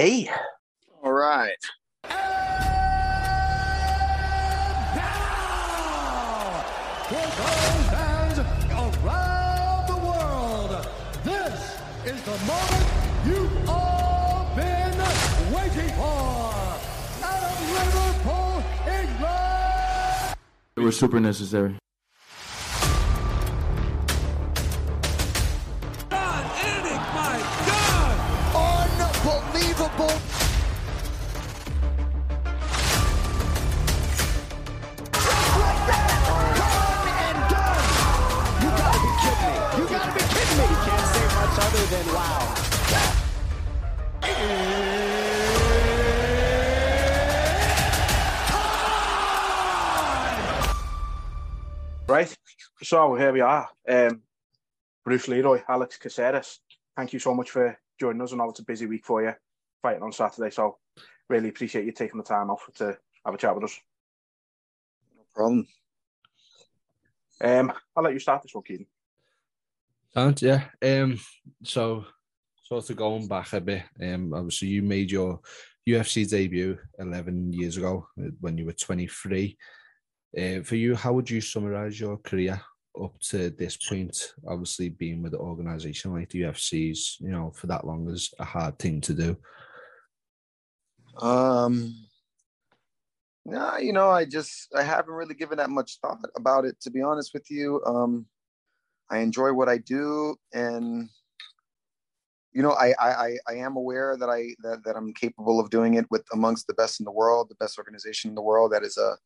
Hey. Hey. All right. fans around the world. This is the moment you've all been waiting for. Out of Liverpool, England. They were super necessary. Right. So here we are. Um, Bruce Leroy, Alex Caceres. Thank you so much for joining us. I know it's a busy week for you, fighting on Saturday. So really appreciate you taking the time off to have a chat with us. No problem. Um, I'll let you start this one, Keaton. And yeah, um, so sort of going back a bit, um, obviously you made your UFC debut 11 years ago uh, when you were 23. Uh, for you, how would you summarize your career up to this point? Obviously, being with an organization like the UFC's, you know, for that long is a hard thing to do. Um, nah, you know, I just I haven't really given that much thought about it. To be honest with you, um, I enjoy what I do, and you know, I I I- am aware that I that that I'm capable of doing it with amongst the best in the world, the best organization in the world. That is a,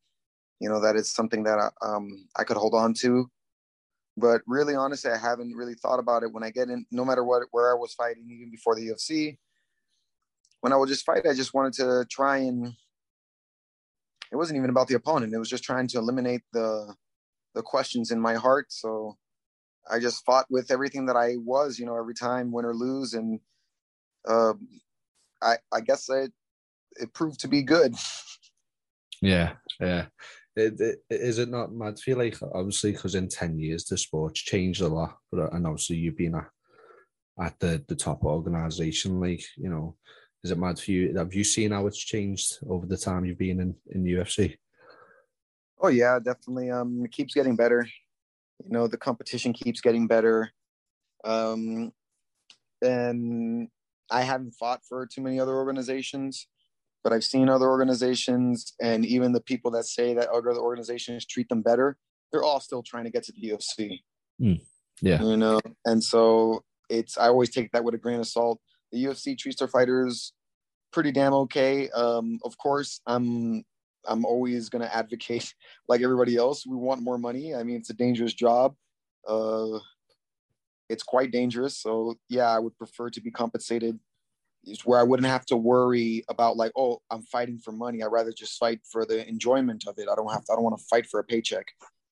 you know, that is something that I, um I could hold on to. But really, honestly, I haven't really thought about it. When I get in, no matter what, where I was fighting, even before the UFC, when I would just fight, I just wanted to try and it wasn't even about the opponent. It was just trying to eliminate the the questions in my heart. So I just fought with everything that I was, you know, every time, win or lose, and um, I I guess it it proved to be good. Yeah, yeah. It, it, is it not mad? Feel like obviously because in ten years the sport's changed a lot, but and obviously you've been at, at the the top organization. Like you know, is it mad for you? Have you seen how it's changed over the time you've been in in UFC? Oh yeah, definitely. Um, it keeps getting better. You know, the competition keeps getting better. Um, and I haven't fought for too many other organizations, but I've seen other organizations, and even the people that say that other organizations treat them better, they're all still trying to get to the UFC. Yeah, You know, and so it's I always take that with a grain of salt. The UFC treats their fighters pretty damn okay. Um, of course, I'm I'm always going to advocate like everybody else. We want more money. I mean, it's a dangerous job. Uh, it's quite dangerous. So yeah, I would prefer to be compensated is where I wouldn't have to worry about like, oh, I'm fighting for money. I'd rather just fight for the enjoyment of it. I don't have to, I don't want to fight for a paycheck.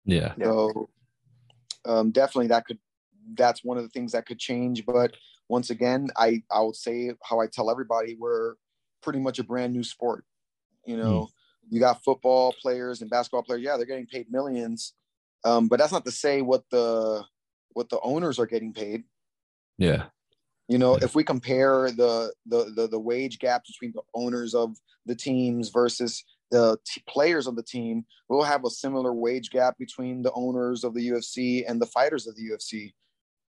yeah, Yeah. So um, definitely that could that's one of the things that could change. But once again, I I would say how I tell everybody we're pretty much a brand new sport. You know, you got football players and basketball players. Yeah, they're getting paid millions, um, but that's not to say what the what the owners are getting paid. yeah, You know, if we compare the, the the the wage gap between the owners of the teams versus the t- players of the team, we'll have a similar wage gap between the owners of the UFC and the fighters of the UFC.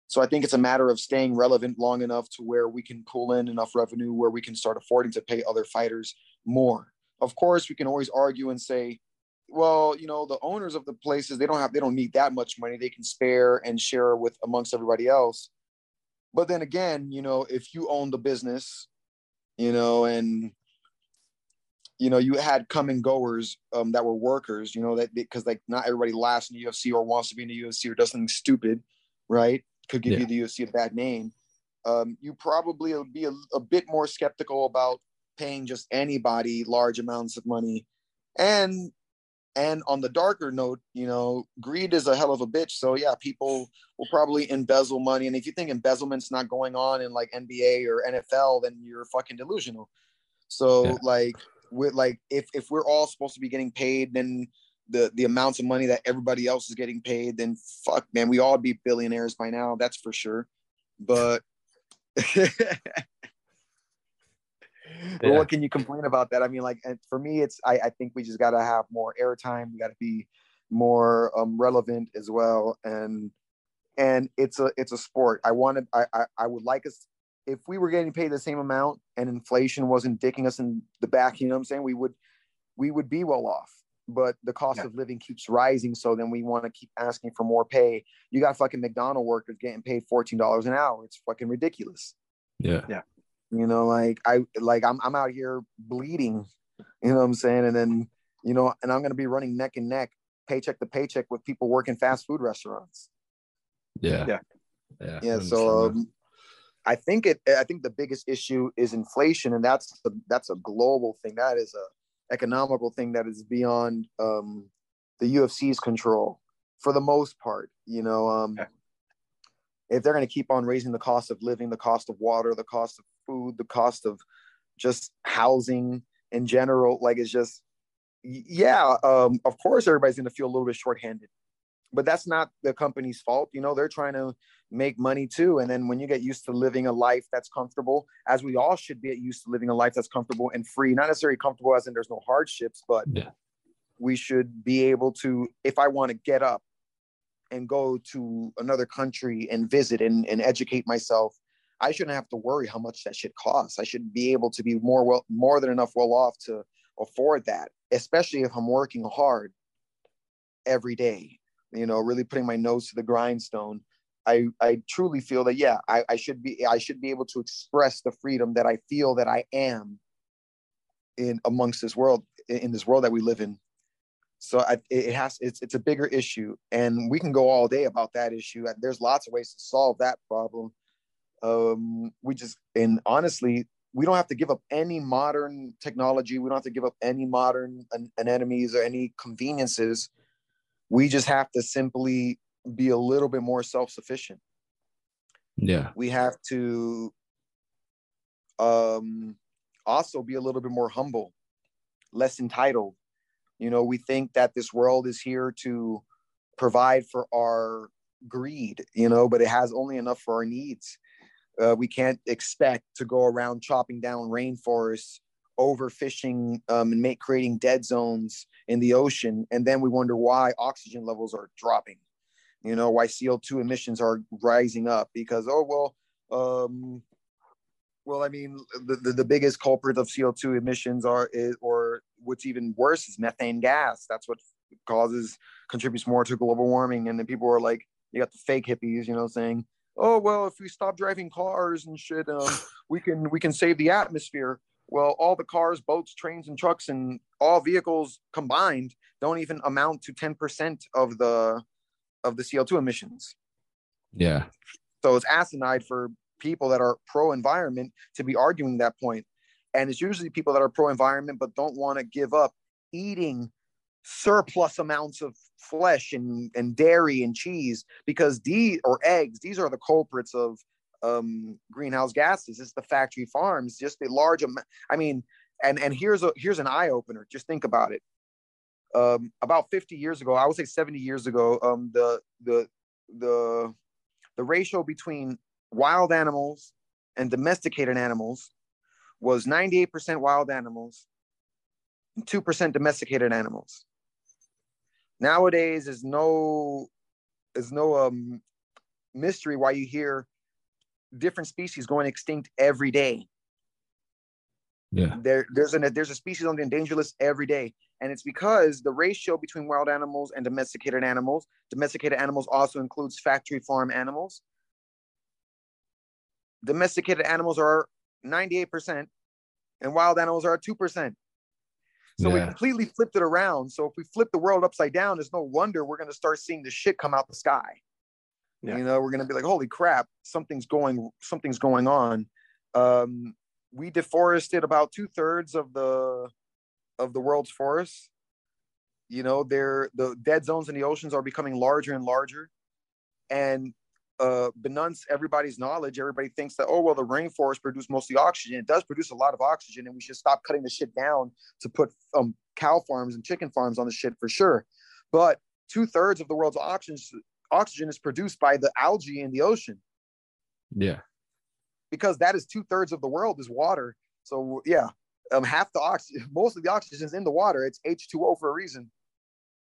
So I think it's a matter of staying relevant long enough to where we can pull in enough revenue where we can start affording to pay other fighters more. Of course, we can always argue and say, well, you know, the owners of the places they don't have they don't need that much money. They can spare and share with amongst everybody else. But then again, you know, if you own the business, you know, and you know, you had come and goers um, that were workers, you know, that because like not everybody lasts in the UFC or wants to be in the UFC or does something stupid, right? Could give Yeah. you the UFC a bad name. Um, you probably would be a, a bit more skeptical about paying just anybody large amounts of money. And and on the darker note, you know, greed is a hell of a bitch. So yeah, people will probably embezzle money. And if you think embezzlement's not going on in like NBA or NFL, then you're fucking delusional. So Yeah. like with like if if we're all supposed to be getting paid, then the the amounts of money that everybody else is getting paid, then fuck man, we all be billionaires by now, that's for sure. But but Yeah. what can you complain about that? I mean, like, and for me, it's I, I think we just got to have more airtime. We got to be more um, relevant as well, and and it's a it's a sport. I wanted I, I I would like us if we were getting paid the same amount and inflation wasn't dicking us in the back. You know what I'm saying? We would we would be well off. But the cost Yeah. of living keeps rising, so then we want to keep asking for more pay. You got fucking McDonald workers getting paid fourteen dollars an hour. It's fucking ridiculous Yeah. Yeah. You know like i like i'm, I'm out here bleeding you know what i'm saying and then you know and i'm going to be running neck and neck paycheck to paycheck with people working fast food restaurants Yeah. Yeah. Yeah. yeah so um, i think it i think the biggest issue is inflation and that's a, that's a global thing that is a economical thing that is beyond um the ufc's control for the most part you know um Yeah. if they're going to keep on raising the cost of living the cost of water the cost of food the cost of just housing in general like it's just yeah um of course everybody's going to feel a little bit shorthanded but that's not the company's fault you know they're trying to make money too and then when you get used to living a life that's comfortable as we all should be used to living a life that's comfortable and free not necessarily comfortable as in there's no hardships but Yeah. we should be able to if i want to get up and go to another country and visit and, and educate myself i shouldn't have to worry how much that shit costs. I should be able to be more well more than enough well off to afford that especially if i'm working hard every day you know really putting my nose to the grindstone. I i truly feel that yeah i, I should be i should be able to express the freedom that i feel that i am in amongst this world in this world that we live in. So I, it has it's it's a bigger issue and we can go all day about that issue there's lots of ways to solve that problem um we just and honestly we don't have to give up any modern technology. We don't have to give up any modern an- anemones or any conveniences. We just have to simply be a little bit more self-sufficient. Yeah. we have to um also be a little bit more humble less entitled. You know we think that this world is here to provide for our greed you know but it has only enough for our needs uh, we can't expect to go around chopping down rainforests overfishing um, and make creating dead zones in the ocean. And then we wonder why oxygen levels are dropping. You know why co2 emissions are rising up because oh well um well i mean the, the, the biggest culprit of co2 emissions are is, or what's even worse is methane gas. That's what causes contributes more to global warming. And then people are like you got the fake hippies you know saying oh well if we stop driving cars and shit um, we can we can save the atmosphere well all the cars boats trains and trucks and all vehicles combined don't even amount to 10% of the of the co2 emissions Yeah. so it's asinine for people that are pro environment to be arguing that point. And it's usually people that are pro environment but don't want to give up eating surplus amounts of flesh and, and dairy and cheese because these or eggs, these are the culprits of um, greenhouse gases. It's the factory farms, just the large amount. I mean, and and here's a here's an eye opener. Just think about it. Um, about 50 years ago, I would say 70 years ago, um, the the the the ratio between wild animals and domesticated animals was 98% wild animals and 2% domesticated animals. Nowadays is no is no um mystery why you hear different species going extinct every day. Yeah. There there's an there's a species on the endangered list every day. And it's because the ratio between wild animals and domesticated animals, domesticated animals also includes factory farm animals, domesticated animals are 98% and wild animals are 2%. So we completely flipped it around. So if we flip the world upside down, there's no wonder we're going to start seeing the shit come out the sky. Yeah. You know, we're going to be like, holy crap, something's going, something's going on. Um, we deforested about two thirds of the of the world's forests. You know, they're the dead zones in the oceans are becoming larger and larger, and uh, benunce everybody's knowledge, everybody thinks that, oh, well, the rainforest produces mostly oxygen. It does produce a lot of oxygen, and we should stop cutting the shit down to put um, cow farms and chicken farms on the shit for sure. But two thirds of the world's oxygen, oxygen is produced by the algae in the ocean. Yeah. Because that is two thirds of the world is water. So, yeah, um, half the oxygen, most of the oxygen is in the water. It's H2O for a reason.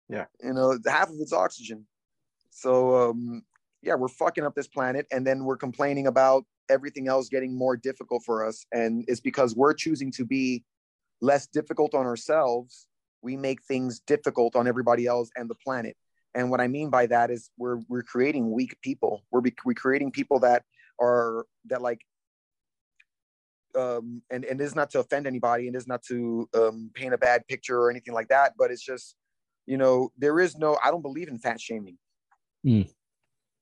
Yeah. You know, half of it's oxygen. So, um, yeah, we're fucking up this planet and then we're complaining about everything else getting more difficult for us. And it's because we're choosing to be less difficult on ourselves. We make things difficult on everybody else and the planet. And what I mean by that is we're we're creating weak people. We're be, we're creating people that are that like um and and is not to offend anybody and is not to um paint a bad picture or anything like that, but it's just you know, there is no I don't believe in fat shaming. Mm.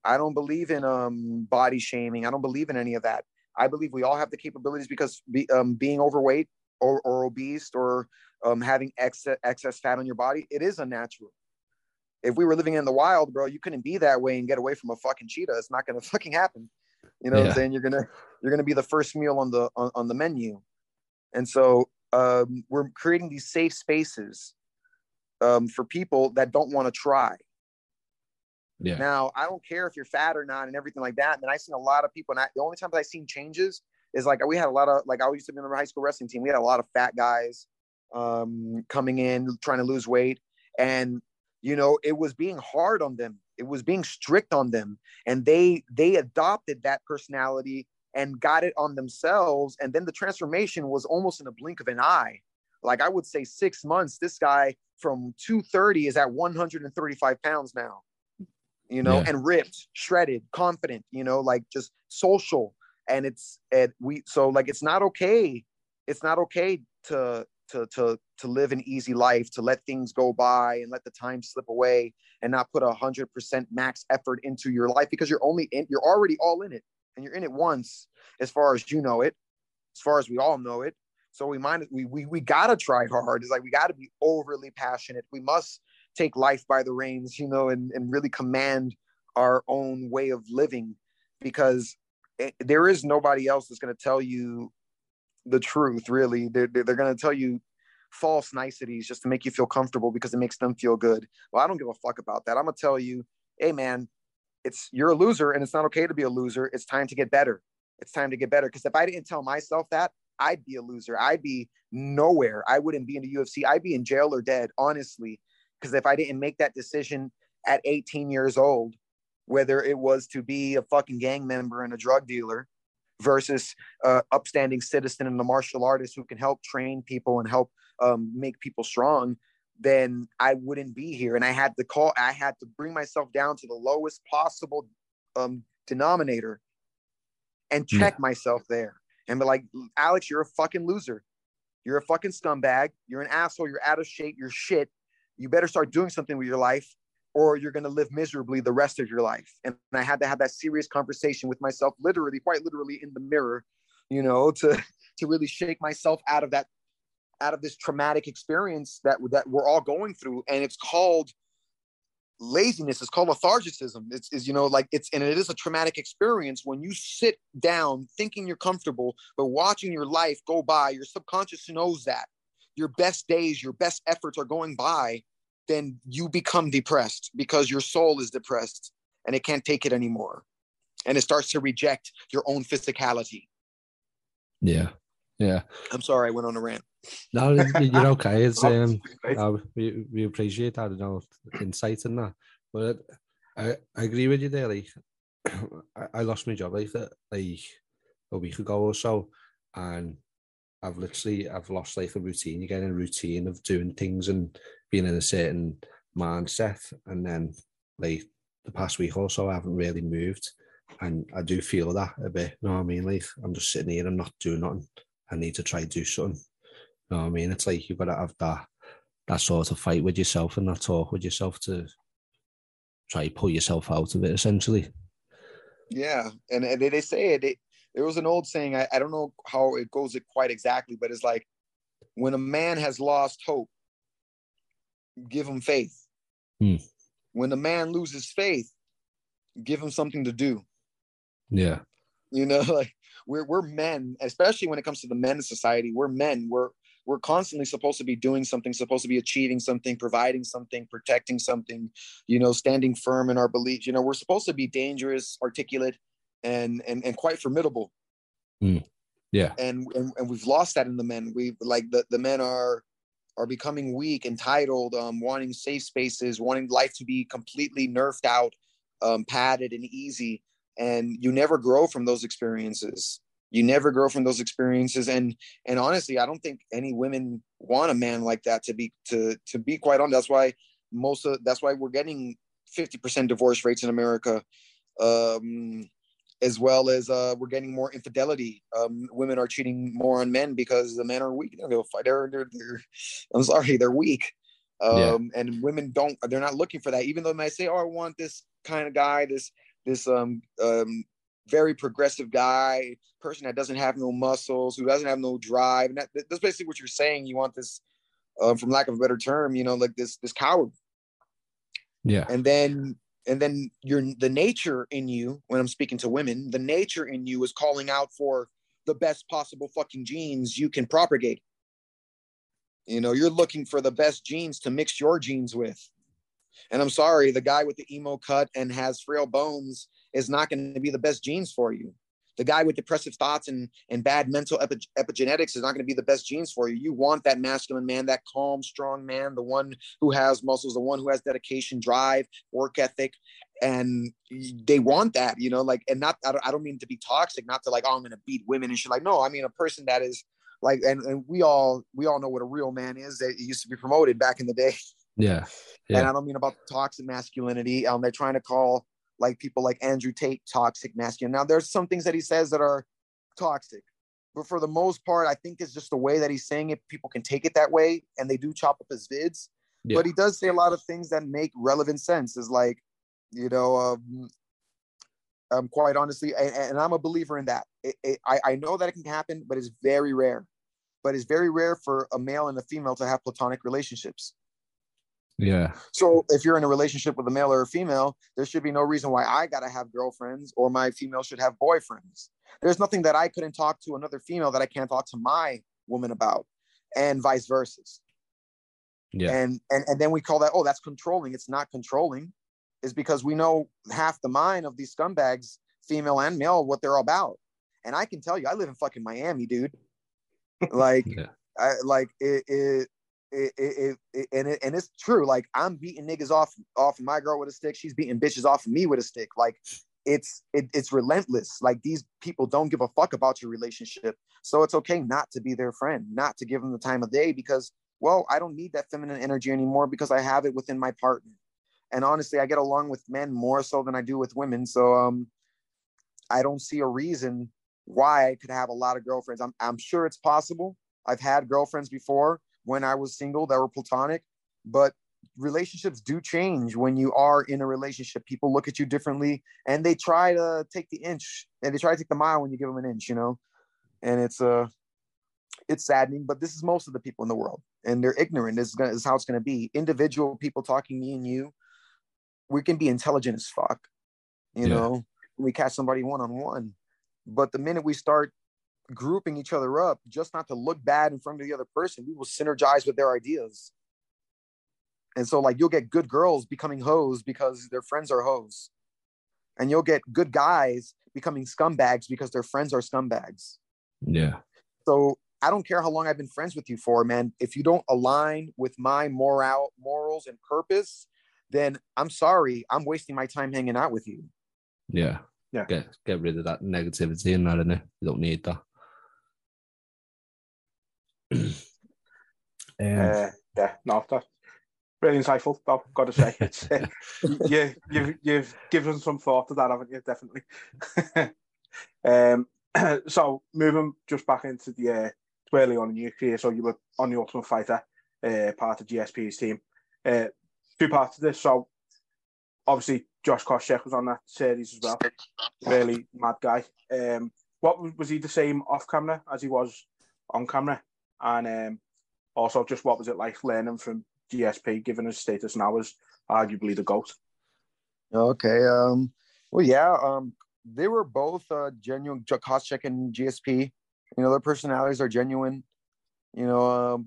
I don't believe in um, body shaming. I don't believe in any of that. I believe we all have the capabilities because be, um, being overweight or, or obese or um, having excess, excess fat on your body, it is unnatural. If we were living in the wild, bro, you couldn't be that way and get away from a fucking cheetah. It's not gonna fucking happen. You know yeah. what I'm saying? You're gonna you're gonna be the first meal on the on, on the menu. And so um, we're creating these safe spaces um, for people that don't want to try yeah. Now, I don't care if you're fat or not and everything like that. And I've seen a lot of people, and I, the only times I've seen changes is like we had a lot of, like I used to be in the high school wrestling team. We had a lot of fat guys um, coming in, trying to lose weight. And, you know, it was being hard on them. It was being strict on them. And they, they adopted that personality and got it on themselves. And then the transformation was almost in a blink of an eye. Like I would say six months, this guy from 230 is at 135 pounds now you know, yeah. and ripped, shredded, confident, you know, like just social. And it's and we so like it's not okay. It's not okay to to to to live an easy life, to let things go by and let the time slip away and not put a hundred percent max effort into your life because you're only in you're already all in it and you're in it once as far as you know it, as far as we all know it. So we mind we we we gotta try hard. It's like we gotta be overly passionate. We must take life by the reins, you know, and, and really command our own way of living because it, there is nobody else that's going to tell you the truth, really. They're, they're going to tell you false niceties just to make you feel comfortable because it makes them feel good. Well, I don't give a fuck about that. I'm going to tell you, hey, man, it's you're a loser and it's not okay to be a loser. It's time to get better. It's time to get better. Because if I didn't tell myself that, I'd be a loser. I'd be nowhere. I wouldn't be in the UFC. I'd be in jail or dead, honestly. Because if I didn't make that decision at 18 years old, whether it was to be a fucking gang member and a drug dealer versus uh, upstanding citizen and a martial artist who can help train people and help um, make people strong, then I wouldn't be here. And I had to call, I had to bring myself down to the lowest possible um, denominator and check yeah. myself there and be like, Alex, you're a fucking loser. You're a fucking scumbag. You're an asshole. You're out of shape. You're shit you better start doing something with your life or you're going to live miserably the rest of your life. And I had to have that serious conversation with myself, literally, quite literally in the mirror, you know, to, to really shake myself out of that, out of this traumatic experience that, that we're all going through. And it's called laziness. It's called lethargicism. It's, is, you know, like it's, and it is a traumatic experience when you sit down thinking you're comfortable, but watching your life go by, your subconscious knows that your best days, your best efforts are going by, then you become depressed because your soul is depressed and it can't take it anymore. And it starts to reject your own physicality. Yeah. Yeah. I'm sorry I went on a rant. No, you're okay. It's um uh, we, we appreciate that, you know, insight in that. But I, I agree with you there. Like I, I lost my job like that like a week ago or so. And I've literally I've lost like a routine. You get in a routine of doing things and being in a certain mindset, and then like the past week or so, I haven't really moved, and I do feel that a bit. You know what I mean? Like I'm just sitting here I'm not doing nothing. I need to try do something. You know what I mean? It's like you've got to have that that sort of fight with yourself and that talk with yourself to try pull yourself out of it essentially. Yeah, and, and they say it, it there was an old saying. I, I don't know how it goes it quite exactly, but it's like when a man has lost hope, give him faith. Hmm. When a man loses faith, give him something to do. Yeah. You know, like we're we're men, especially when it comes to the men's society. We're men. We're we're constantly supposed to be doing something, supposed to be achieving something, providing something, protecting something, you know, standing firm in our beliefs. You know, we're supposed to be dangerous, articulate, and and and quite formidable. Mm. Yeah. And, and and we've lost that in the men. We've like the, the men are are becoming weak, entitled, um, wanting safe spaces, wanting life to be completely nerfed out, um, padded and easy. And you never grow from those experiences you never grow from those experiences and and honestly i don't think any women want a man like that to be to to be quite honest that's why most of that's why we're getting 50% divorce rates in america um as well as uh we're getting more infidelity um women are cheating more on men because the men are weak they're, they're, they're, they're i'm sorry they're weak um yeah. and women don't they're not looking for that even though they might say oh i want this kind of guy this this um um very progressive guy, person that doesn't have no muscles, who doesn't have no drive. And that, that's basically what you're saying. You want this, um, from lack of a better term, you know, like this this coward. Yeah. And then and then your the nature in you, when I'm speaking to women, the nature in you is calling out for the best possible fucking genes you can propagate. You know, you're looking for the best genes to mix your genes with. And I'm sorry, the guy with the emo cut and has frail bones is not going to be the best genes for you. The guy with depressive thoughts and, and bad mental epi- epigenetics is not going to be the best genes for you. You want that masculine man, that calm, strong man, the one who has muscles, the one who has dedication, drive, work ethic. And they want that, you know, like, and not, I don't, I don't mean to be toxic, not to like, oh, I'm going to beat women and shit. Like, no, I mean, a person that is like, and, and we all, we all know what a real man is that used to be promoted back in the day. Yeah. yeah. And I don't mean about toxic masculinity. Um, they're trying to call like people like Andrew Tate toxic masculine. Now there's some things that he says that are toxic, but for the most part, I think it's just the way that he's saying it. People can take it that way, and they do chop up his vids. Yeah. But he does say a lot of things that make relevant sense. Is like, you know, um, um quite honestly, and, and, I'm a believer in that. It, it, I, I know that it can happen, but it's very rare. But it's very rare for a male and a female to have platonic relationships. Yeah. So if you're in a relationship with a male or a female, there should be no reason why I gotta have girlfriends or my female should have boyfriends. There's nothing that I couldn't talk to another female that I can't talk to my woman about, and vice versa. Yeah. And and and then we call that oh that's controlling. It's not controlling, is because we know half the mind of these scumbags, female and male, what they're about. And I can tell you, I live in fucking Miami, dude. Like, yeah. I like it, it it, it, and it, and it's true. Like I'm beating niggas off off my girl with a stick. She's beating bitches off of me with a stick. Like it's it, it's relentless. Like these people don't give a fuck about your relationship. So it's okay not to be their friend, not to give them the time of day because well, I don't need that feminine energy anymore because I have it within my partner. And honestly, I get along with men more so than I do with women. So um I don't see a reason why I could have a lot of girlfriends. I'm I'm sure it's possible. I've had girlfriends before when I was single that were platonic, but relationships do change when you are in a relationship. People look at you differently and they try to take the inch and they try to take the mile when you give them an inch, you know? And it's uh it's saddening, but this is most of the people in the world and they're ignorant. This is, gonna, this is how it's going to be. Individual people talking me and you, we can be intelligent as fuck, you yeah. know, we catch somebody one on one. But the minute we start grouping each other up just not to look bad in front of the other person. We will synergize with their ideas. And so, like, you'll get good girls becoming hoes because their friends are hoes. And you'll get good guys becoming scumbags because their friends are scumbags. Yeah. So, I don't care how long I've been friends with you for, man. If you don't align with my moral, morals and purpose, then I'm sorry. I'm wasting my time hanging out with you. Yeah. Yeah. Get get rid of that negativity and that in it. You don't need that. Uh, yeah, no, that's really insightful. I've got to say, it's, uh, yeah, you've you've given some thought to that, haven't you? Definitely. um, so moving just back into the uh, early on in your career, so you were on the Ultimate Fighter, uh, part of GSP's team. Uh, two parts of this, so obviously Josh Koscheck was on that series as well. Really mad guy. Um, what was- was he the same off camera as he was on camera? And um, also, just what was it like learning from GSP, given his status now as arguably the goat? Okay. Um. Well, yeah. Um. They were both uh, genuine. Koscheck and GSP. You know, their personalities are genuine. You know, um,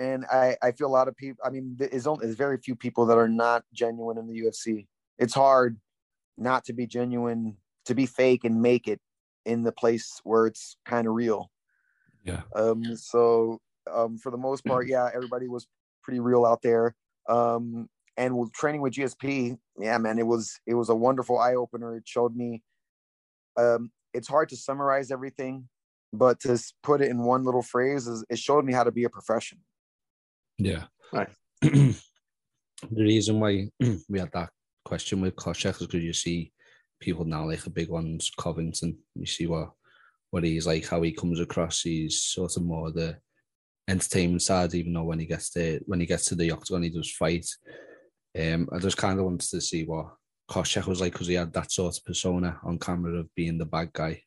and I I feel a lot of people. I mean, there's only there's very few people that are not genuine in the UFC. It's hard not to be genuine, to be fake and make it in the place where it's kind of real. Yeah. Um. So, um, for the most part, yeah, everybody was pretty real out there. Um, and with training with GSP, yeah, man, it was it was a wonderful eye opener. It showed me. Um, it's hard to summarize everything, but to put it in one little phrase is it showed me how to be a professional. Yeah. Right. the reason why we had that question with Koscheck is because you see people now like the big ones, Covington. You see what what he's like, how he comes across. He's sort of more the entertainment side, even though when he gets to when he gets to the octagon, he does fight. Um, I just kind of wanted to see what Koscheck was like because he had that sort of persona on camera of being the bad guy.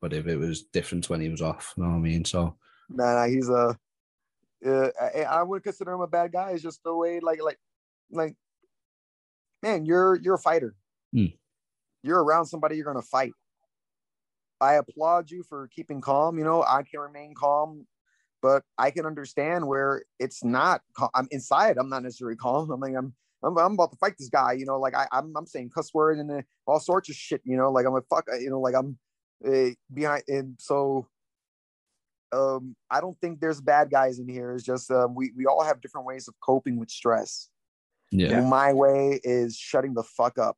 But if it was different when he was off, you know what I mean? So Nah, nah, he's a. Uh, I, I wouldn't consider him a bad guy. It's just the way, like, like, like, man, you're you're a fighter. Hmm. You're around somebody, you're gonna fight. I applaud you for keeping calm. You know, I can remain calm, but I can understand where it's not. I'm inside. I'm not necessarily calm. I'm like, I'm, I'm, I'm about to fight this guy. You know, like I, I'm, I'm saying cuss words and uh, all sorts of shit. You know, like I'm like fuck. You know, like I'm uh, behind. And so, um, I don't think there's bad guys in here. It's just um, we we all have different ways of coping with stress. yeah, My way is shutting the fuck up.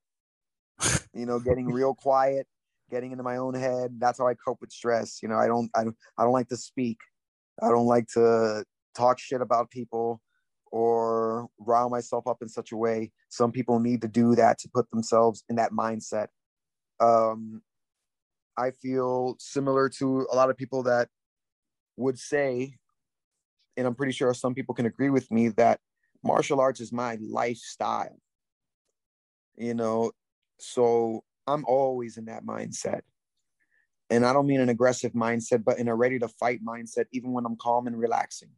You know, getting real quiet, getting into my own head. That's how I cope with stress. You know, I don't I don't I don't like to speak. I don't like to talk shit about people or rile myself up in such a way. Some people need to do that to put themselves in that mindset. Um, I feel similar to a lot of people that would say, and I'm pretty sure some people can agree with me that martial arts is my lifestyle. You know, so I'm always in that mindset. And I don't mean an aggressive mindset, but in a ready to fight mindset, even when I'm calm and relaxing.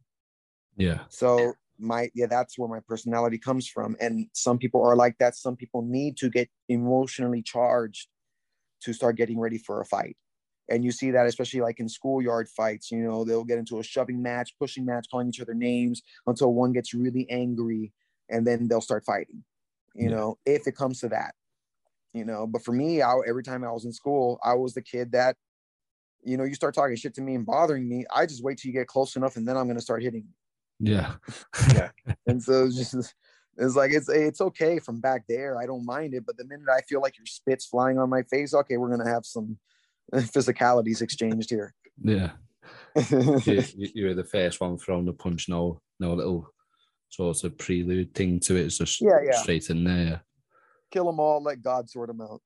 yeah, So my yeah, that's where my personality comes from. And some people are like that. Some people need to get emotionally charged to start getting ready for a fight. And you see that especially like in schoolyard fights, you know, they'll get into a shoving match, pushing match, calling each other names until one gets really angry and then they'll start fighting. You Yeah. know, if it comes to that. You know, but for me, I, every time I was in school, I was the kid that, you know, you start talking shit to me and bothering me. I just wait till you get close enough and then I'm going to start hitting you yeah, and so it's just it's like it's it's okay from back there. I don't mind it, but the minute I feel like your spit's flying on my face, okay, we're gonna have some physicalities exchanged here. yeah. you, you you were the first one throwing the punch. No, no little sort of prelude thing to it. It's just Yeah, yeah. straight in there. Kill them all, let God sort them out.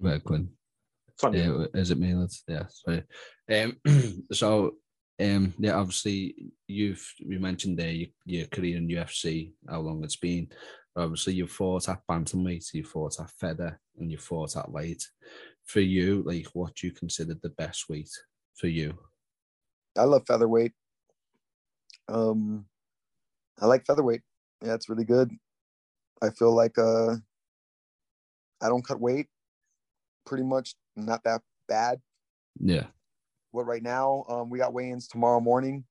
Very good. It's on. Yeah, is it me? That's yeah. Sorry. Um, so um, yeah, obviously you've you mentioned there your, your career in UFC, how long it's been. Obviously, you fought at bantamweight, you fought at feather, and you fought at light. For you, like, what do you consider the best weight for you? I love featherweight. Um, I like featherweight. Yeah, it's really good. I feel like uh, I don't cut weight. Pretty much not that bad. Yeah, What right now? Um, we got weigh-ins tomorrow morning.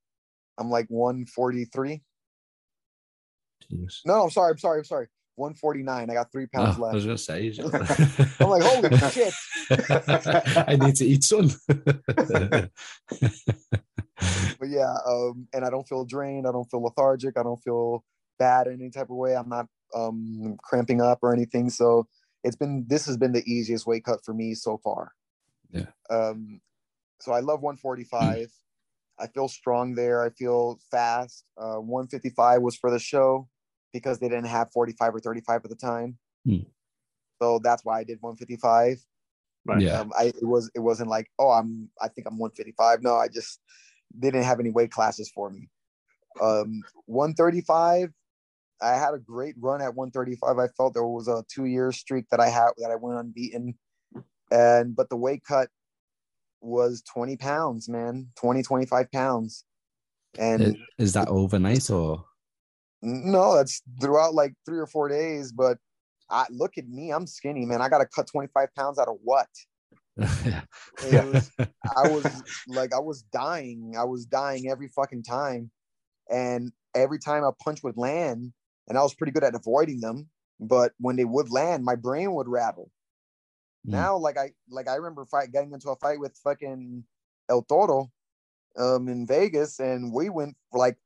I'm like 143. Jeez. No, I'm sorry. I'm sorry. I'm sorry. 149. I got three pounds Oh, I was gonna say. I'm like, holy shit. I need to eat some. But yeah, um, and I don't feel drained. I don't feel lethargic. I don't feel bad in any type of way. I'm not um cramping up or anything. So it's been this has been the easiest weight cut for me so far. Yeah. Um, so I love 145. I feel strong there. I feel fast. Uh, 155 was for the show because they didn't have 45 or 35 at the time. Hmm. So that's why I did 155. Right. yeah, Um, I it was it wasn't like oh I'm I think I'm 155. No, I just they didn't have any weight classes for me. Um, 135. I had a great run at 135. I felt there was a two year streak that I had that I went unbeaten, and but the weight cut was 20 pounds, man, 20, 25 pounds, and Is, that overnight or? no, that's throughout like three or four days. But I look at me, I'm skinny, man. I got to cut 25 pounds out of what? yeah. Was, I was like, I was dying. I was dying every fucking time. And every time a punch would land, and I was pretty good at avoiding them, but when they would land, my brain would rattle. Mm. Now, like I like I remember fight getting into a fight with fucking El Toro um in Vegas, and we went like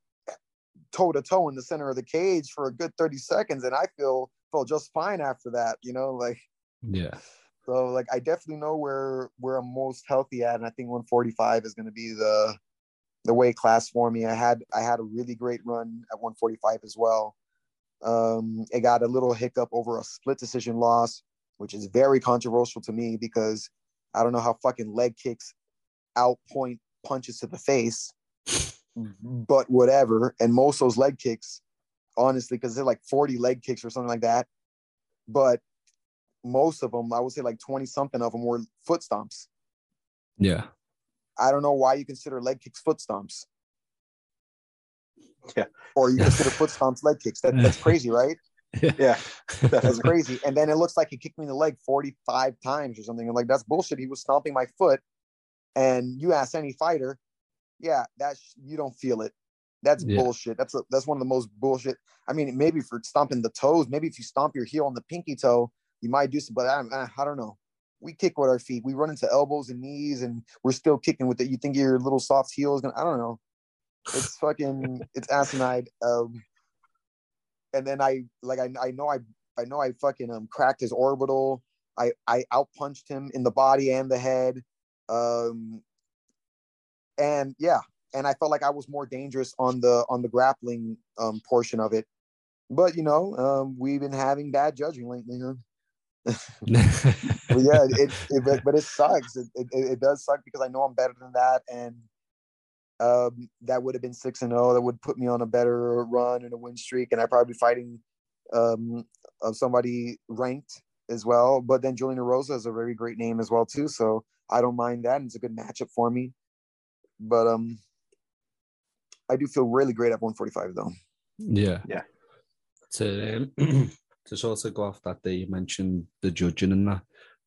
toe to toe in the center of the cage for a good 30 seconds, and I feel felt just fine after that, you know, like Yeah. So like I definitely know where where I'm most healthy at, and I think 145 is going to be the the weight class for me. I had I had a really great run at 145 as well. Um, it got a little hiccup over a split decision loss, which is very controversial to me because I don't know how fucking leg kicks outpoint punches to the face, but whatever. And most of those leg kicks, honestly, because they're like 40 leg kicks or something like that, but most of them, I would say like 20 something of them were foot stomps. Yeah. I don't know why you consider leg kicks foot stomps. Yeah. Or you consider foot stomps leg kicks. That, that's crazy, right? Yeah, That's crazy. And then it looks like he kicked me in the leg 45 times or something. I'm like, that's bullshit. He was stomping my foot. And you ask any fighter, yeah, that's you don't feel it. That's Yeah. bullshit. That's a, that's one of the most bullshit. I mean, maybe for stomping the toes, maybe if you stomp your heel on the pinky toe, you might do some, but I, I, don't know. We kick with our feet. We run into elbows and knees, and we're still kicking with it. You think your little soft heels? gonna? I don't know. It's fucking. it's asinine. Um, and then I like I, I know I I know I fucking um cracked his orbital. I I outpunched him in the body and the head. Um, and yeah, and I felt like I was more dangerous on the on the grappling um portion of it. But you know, um, we've been having bad judging lately. Huh? But yeah, it, it but, but it sucks. It, it it does suck because I know I'm better than that, and um, that would have been six and zero. That would put me on a better run and a win streak, and I'd probably be fighting um of somebody ranked as well. But then Julian Erosa is a very great name as well too, so I don't mind that, and it's a good matchup for me. But um, I do feel really great at 145 though. yeah. Yeah. To um, to sort of go off that day, you mentioned the judging and that.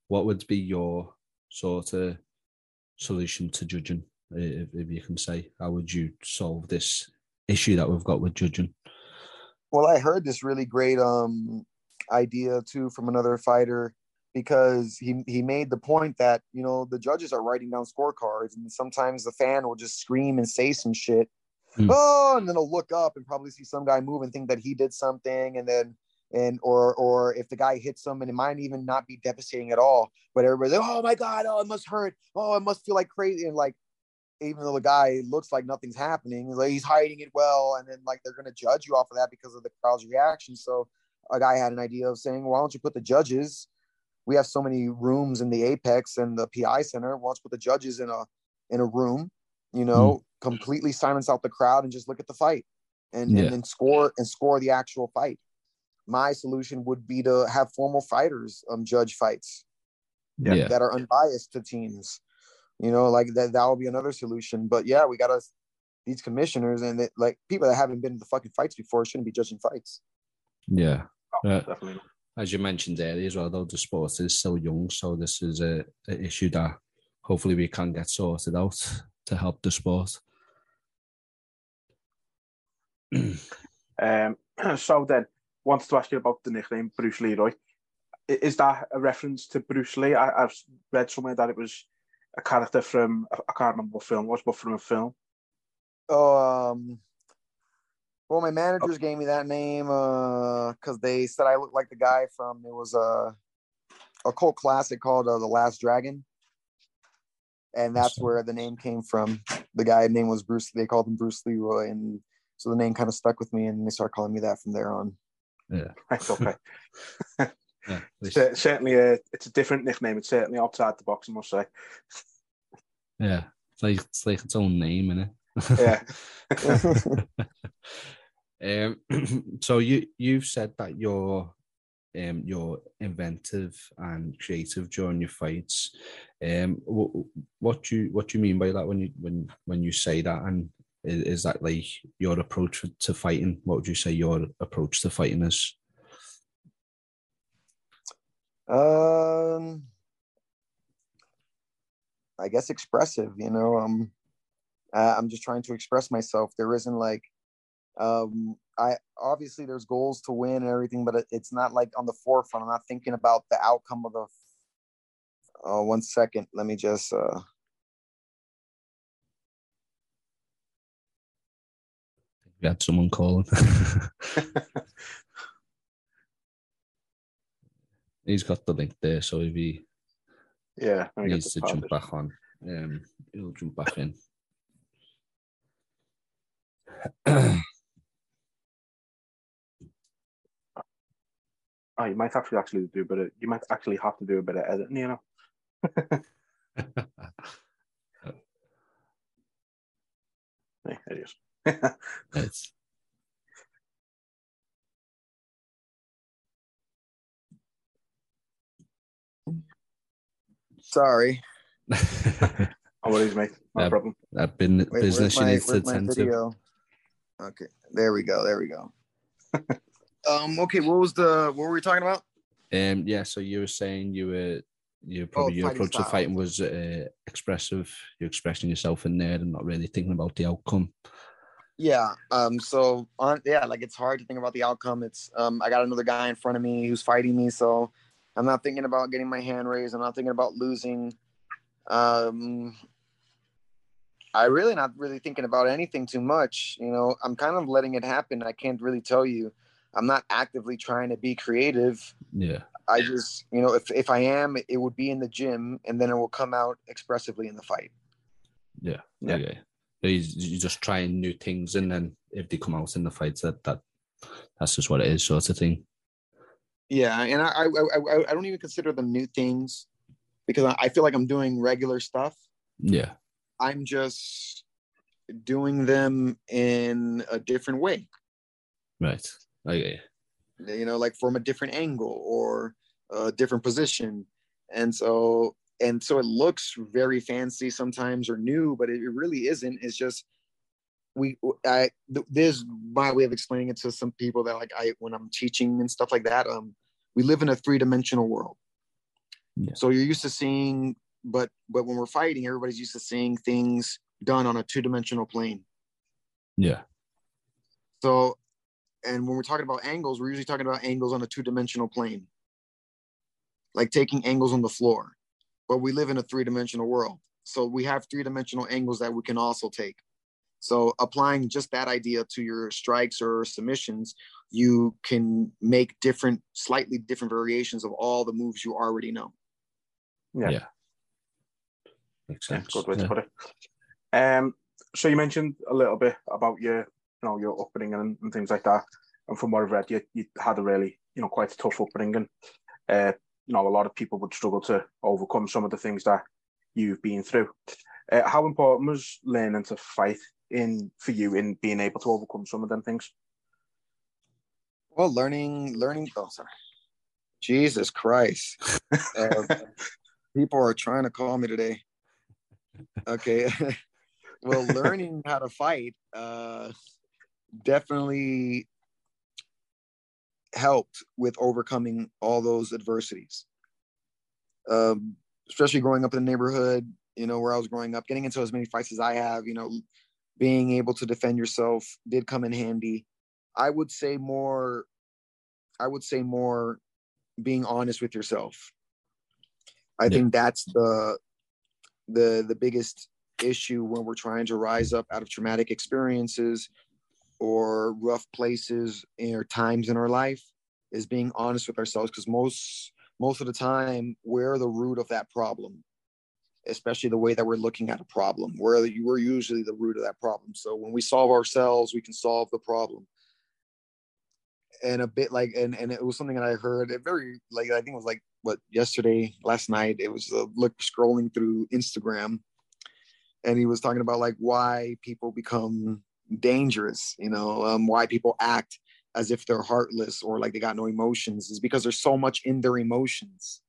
What would be your sort of solution to judging, if, if you can say? How would you solve this issue that we've got with judging? Well, I heard this really great um idea too from another fighter because he he made the point that you know the judges are writing down scorecards and sometimes the fan will just scream and say some shit. Hmm. Oh, and then they'll look up and probably see some guy move and think that he did something, and then and or or if the guy hits him and it might even not be devastating at all, but everybody's like, oh my god, oh it must hurt, oh it must feel like crazy, and like even though the guy looks like nothing's happening, like he's hiding it well, and then like they're gonna judge you off of that because of the crowd's reaction. So a guy had an idea of saying, why don't you put the judges? We have so many rooms in the Apex and the PI Center. Why don't you put the judges in a in a room? You know, hmm. completely silence out the crowd and just look at the fight, and Yeah. and then score and score the actual fight. My solution would be to have formal fighters um, judge fights Yeah. Yeah. that are unbiased to teams. You know, like that that would be another solution. But yeah, we got us these commissioners and it, like people that haven't been to the fucking fights before shouldn't be judging fights. Yeah. Uh, Definitely. as you mentioned earlier as well, though, the sport is so young, so this is a, a issue that hopefully we can get sorted out to help the sport. Um, so then, wanted to ask you about the nickname Bruce Leroy. Is that a reference to Bruce Lee? I, I've read somewhere that it was a character from I can't remember what film it was, but from a film. Oh, um, well, my managers gave me that name because they said I looked like the guy from it was a a cult classic called uh, The Last Dragon, and that's where the name came from. The guy name was Bruce. They called him Bruce Leroy, and so the name kind of stuck with me, and they started calling me that from there on. Right, okay. Yeah, least- certainly, a, it's a different nickname. It's certainly outside the box, I must say. yeah. It's like it's like its own name, innit? Yeah. Um, so you you've said that you're um you're inventive and creative during your fights. Um, what, what do you what do you mean by that when you when when you say that? And is, is that like your approach to fighting? What would you say your approach to fighting is? Um, I guess expressive. You know, um, uh, I'm just trying to express myself. There isn't like, um, I obviously there's goals to win and everything, but it, it's not like on the forefront. I'm not thinking about the outcome of the. Oh, one second. Let me just. uh We had someone calling. He's got the link there, so if he Yeah, needs to jump back on, um, he'll jump back in. Oh, you might actually actually do a bit of. You might actually have to do a bit of editing. You know. It is. it's Sorry. Oh, what is, mate? No Yeah. problem. that been Wait, business you my, need to attend to. Okay, there we go. There we go. um. Okay. What was the? What were we talking about? Um, yeah, so you were saying you were you probably your Oh, fighting approach to fighting was uh, expressive. You're expressing yourself in there and not really thinking about the outcome. Yeah. Um. So on. Yeah. Like it's hard to think about the outcome. It's. Um. I got another guy in front of me who's fighting me, so I'm not thinking about getting my hand raised. I'm not thinking about losing. Um. I really not really thinking about anything too much. You know, I'm kind of letting it happen. I can't really tell you. I'm not actively trying to be creative. Yeah, I just, you know, if if I am, it would be in the gym, and then it will come out expressively in the fight. yeah, Yeah. okay. You just trying new things, and then if they come out in the fights, that that that's just what it is, sort of thing. Yeah, and I I I, I don't even consider them new things because I- I feel like I'm doing regular stuff. Yeah, I'm just doing them in a different way. right. Okay. You know, like from a different angle or a different position, and so and so it looks very fancy sometimes or new, but it really isn't. It's just we I th- there's my way of explaining it to some people that like I when I'm teaching and stuff like that. Um, we live in a three dimensional world. Yeah. So you're used to seeing, but but when we're fighting, everybody's used to seeing things done on a two dimensional plane. Yeah, So, and when we're talking about angles, we're usually talking about angles on a two dimensional plane, like taking angles on the floor. But we live in a three dimensional world. So we have three dimensional angles that we can also take. So applying just that idea to your strikes or submissions, you can make different, slightly different variations of all the moves you already know. Yeah. Yeah. makes Yeah, sense. good way yeah. to put it. Um, so you mentioned a little bit about your, you know, your upbringing and, and things like that. And from what I've read, you, you had a really, you know, quite a tough upbringing. Uh, you know, a lot of people would struggle to overcome some of the things that you've been through. Uh, how important was learning to fight in for you in being able to overcome some of them things? Well, learning, learning. Oh, sorry. Jesus Christ. Uh, people are trying to call me today. Okay. well, learning how to fight uh, definitely helped with overcoming all those adversities. Um, especially growing up in the neighborhood, you know, where I was growing up, getting into as many fights as I have, you know, being able to defend yourself did come in handy. I would say more, I would say more being honest with yourself. I Yeah. think that's the the the biggest issue when we're trying to rise up out of traumatic experiences or rough places or times in our life is being honest with ourselves because most most of the time we're the root of that problem especially the way that we're looking at a problem. The, we're usually the root of that problem. So when we solve ourselves we can solve the problem. And a bit like and and it was something that i heard it very like i think it was like what yesterday last night it was uh, look scrolling through instagram and he was talking about like why people become dangerous. You know, um, why people act as if they're heartless or like they got no emotions is because there's so much in their emotions.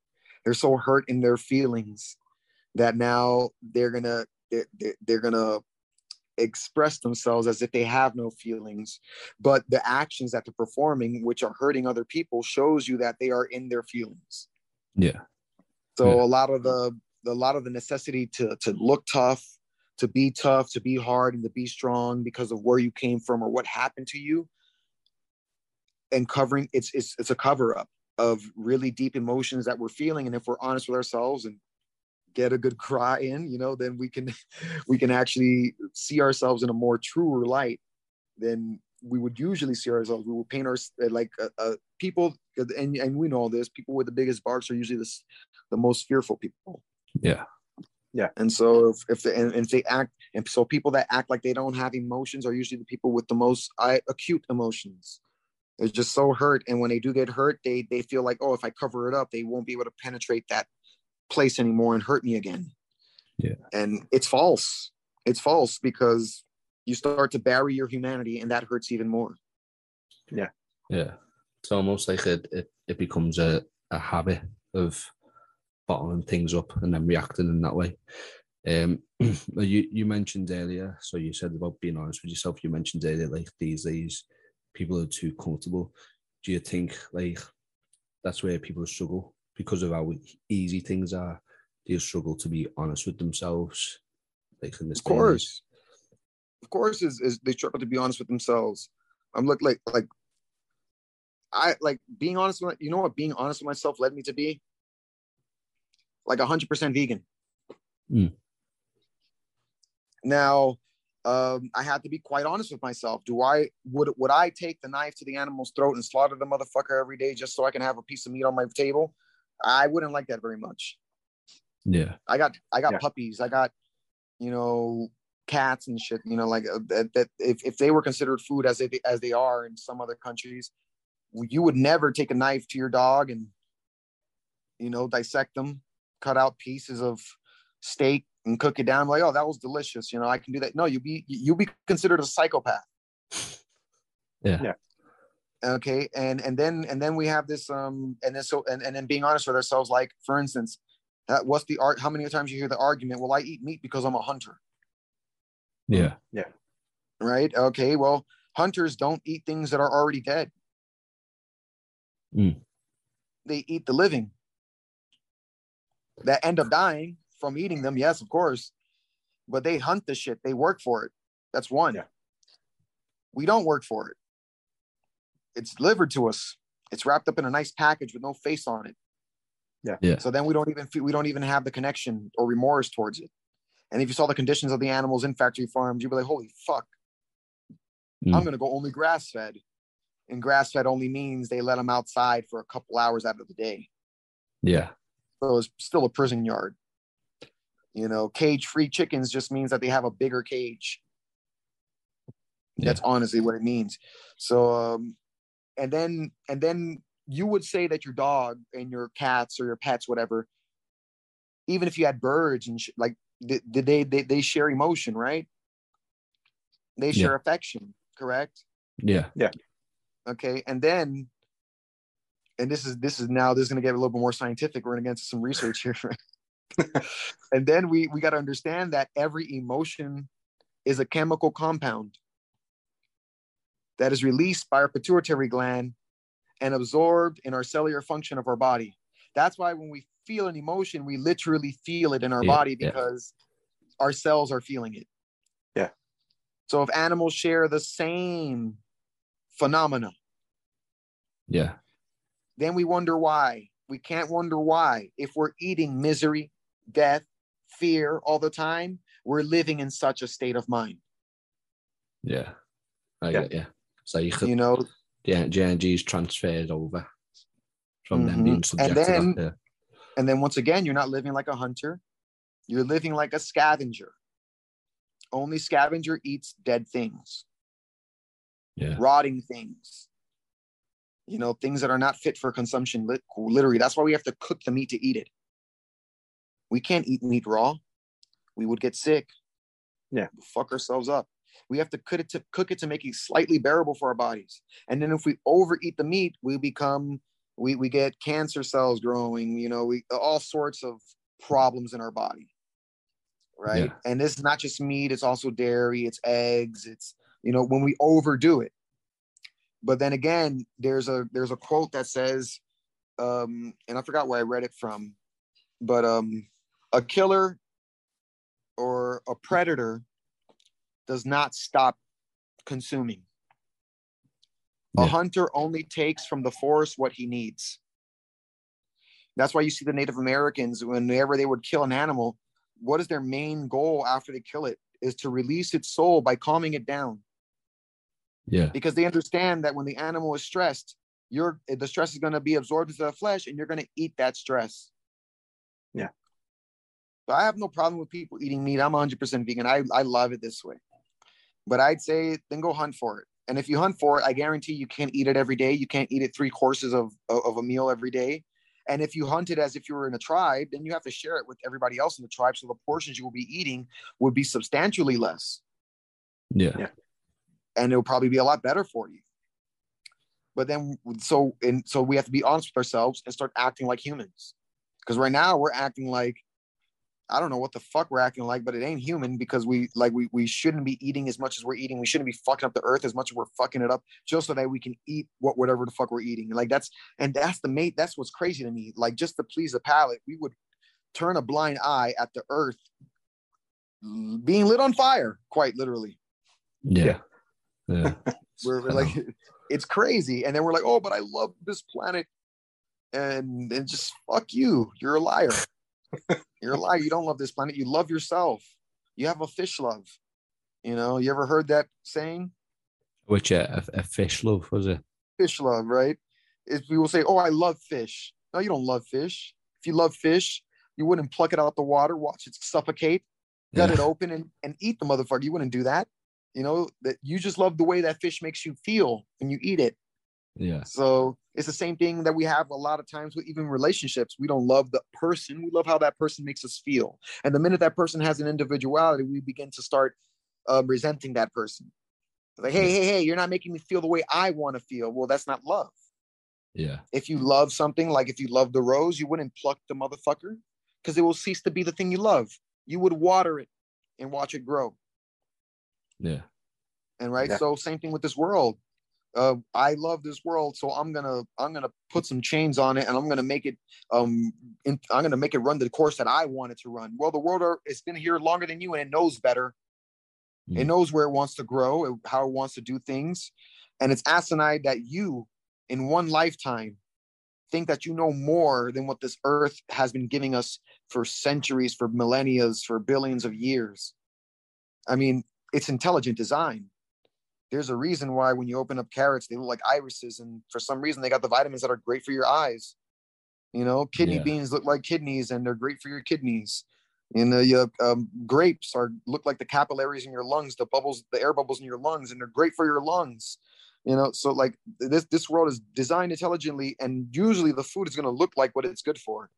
They're so hurt in their feelings that now they're gonna they're, they're gonna express themselves as if they have no feelings but the actions that they're performing which are hurting other people shows you that they are in their feelings Yeah. so Yeah. a lot of the a lot of the necessity to to look tough to be tough to be hard and to be strong because of where you came from or what happened to you. And covering it's it's it's a cover up of really deep emotions that we're feeling. And if we're honest with ourselves and get a good cry in you know then we can we can actually see ourselves in a more truer light than we would usually see ourselves. We would paint our like uh, uh, people and, and we know this people with the biggest barks are usually the, the most fearful people. Yeah. And so if, if they, and, and if they act and so people that act like they don't have emotions are usually the people with the most I, acute emotions they're just so hurt and when they do get hurt they they feel like oh if i cover it up they won't be able to penetrate that place anymore and hurt me again Yeah. and it's false it's false because you start to bury your humanity and that hurts even more Yeah. Yeah. It's almost like it it, it becomes a, a habit of bottling things up and then reacting in that way. Um, you you mentioned earlier, so you said about being honest with yourself. You mentioned earlier, like these days, people are too comfortable. Do you think like that's where people struggle because of how easy things are? They struggle to be honest with themselves, like in this of course of course is, is they struggle to be honest with themselves i'm look like like i like being honest with you know what being honest with myself led me to be like 100% vegan Mm. now um i had to be quite honest with myself do i would would i take the knife to the animal's throat and slaughter the motherfucker every day just so i can have a piece of meat on my table i wouldn't like that very much Yeah, I got I got Yeah. puppies. I got you know cats and shit. You know, like uh, that. that if, if they were considered food as they as they are in some other countries, you would never take a knife to your dog and you know dissect them, cut out pieces of steak and cook it down. Like, oh, that was delicious. You know, I can do that. No, you'll be you'll be considered a psychopath. Yeah. Yeah. Okay, and and then and then we have this um and then so and, and then being honest with ourselves, like for instance, that what's the art? How many times you hear the argument? Well, I eat meat because I'm a hunter, Yeah. yeah, right? Okay, well, hunters don't eat things that are already dead. Mm. They eat the living that end up dying from eating them. Yes, of course, but they hunt the shit. They work for it. That's one. Yeah. We don't work for it. It's delivered to us. It's wrapped up in a nice package with no face on it. yeah, yeah. So then we don't even feel, we don't even have the connection or remorse towards it. And if you saw the conditions of the animals in factory farms, you'd be like, holy fuck, Mm. I'm gonna go only grass fed. And grass fed only means they let them outside for a couple hours out of the day. yeah, So it's still a prison yard. You know, cage free chickens just means that they have a bigger cage. That's honestly what it means. So, um, and then, and then you would say that your dog and your cats or your pets, whatever, even if you had birds and sh- like, did, did they, they, they share emotion, right? They share affection, correct? Yeah. Yeah, Okay. And then, and this is, this is now, this is going to get a little bit more scientific. We're going to get into some research here. and then we, we got to understand that every emotion is a chemical compound that is released by our pituitary gland and absorbed in our cellular function of our body. That's why when we feel an emotion, we literally feel it in our Yeah, body yeah. because our cells are feeling it. Yeah. So if animals share the same phenomena, yeah, then we wonder why. We can't wonder why. If we're eating misery, death, fear all the time, we're living in such a state of mind. yeah. I Yeah. get you. So you could, You know, yeah, the energy is transferred over from them Mhm. being And then- and then once again, you're not living like a hunter, you're living like a scavenger. Only scavenger eats dead things, Yeah, rotting things. You know, things that are not fit for consumption, literally. That's why we have to cook the meat to eat it. We can't eat meat raw. We would get sick. Yeah. Fuck ourselves up. We have to cook it to cook it to make it slightly bearable for our bodies. And then if we overeat the meat, we become we we get cancer cells growing, you know, we all sorts of problems in our body. Right. Yeah. And this is not just meat, it's also dairy, it's eggs, it's you know, when we overdo it. But then again, there's a there's a quote that says, um, and I forgot where I read it from, but um a killer or a predator does not stop consuming. A hunter only takes from the forest what he needs. That's why you see the Native Americans, whenever they would kill an animal, what is their main goal after they kill it? Is to release its soul by calming it down. Yeah. Because they understand that when the animal is stressed, you're the stress is going to be absorbed into the flesh and you're going to eat that stress. Yeah. But I have no problem with people eating meat. I'm 100% vegan. I, I love it this way. But I'd say then go hunt for it. And if you hunt for it, I guarantee you can't eat it every day. You can't eat it three courses of, of, of a meal every day. And if you hunt it as if you were in a tribe, then you have to share it with everybody else in the tribe. So the portions you will be eating would be substantially less. Yeah. Yeah. And it will probably be a lot better for you. But then so and so we have to be honest with ourselves and start acting like humans. Because right now we're acting like I don't know what the fuck we're acting like, but it ain't human because we like we we shouldn't be eating as much as we're eating. We shouldn't be fucking up the earth as much as we're fucking it up just so that we can eat what whatever the fuck we're eating. Like that's and that's the mate. That's what's crazy to me. Like just to please the palate, we would turn a blind eye at the earth being lit on fire, quite literally. Yeah. Yeah. We're, we're like, it's crazy. And then we're like, oh, but I love this planet. And and just fuck you. You're a liar. You're a liar. You don't love this planet. You love yourself. You have a fish love. You know, you ever heard that saying? Which uh, a, a fish love was it? Fish love, right? If people say, Oh, I love fish. No, you don't love fish. If you love fish, you wouldn't pluck it out the water, watch it suffocate, gut Yeah. it open and, and eat the motherfucker. You wouldn't do that. You know, that you just love the way that fish makes you feel when you eat it. Yeah. So it's the same thing that we have a lot of times with even relationships. We don't love the person. We love how that person makes us feel. And the minute that person has an individuality, we begin to start um, resenting that person. Like, hey, hey, hey, you're not making me feel the way I want to feel. Well, that's not love. Yeah. If you love something, like if you love the rose, you wouldn't pluck the motherfucker because it will cease to be the thing you love. You would water it and watch it grow. Yeah. and right Yeah. so same thing with this world uh, i love this world so i'm gonna i'm gonna put some chains on it and i'm gonna make it um in, i'm gonna make it run the course that i want it to run well the world are, it's been here longer than you and it knows better it Mm. knows where it wants to grow and how it wants to do things and it's asinine that you in one lifetime think that you know more than what this earth has been giving us for centuries for millennia for billions of years i mean it's intelligent design there's a reason why when you open up carrots they look like irises and for some reason they got the vitamins that are great for your eyes you know kidney Yeah. beans look like kidneys and they're great for your kidneys and the uh, um, grapes are look like the capillaries in your lungs the bubbles the air bubbles in your lungs and they're great for your lungs you know so like this this world is designed intelligently and usually the food is going to look like what it's good for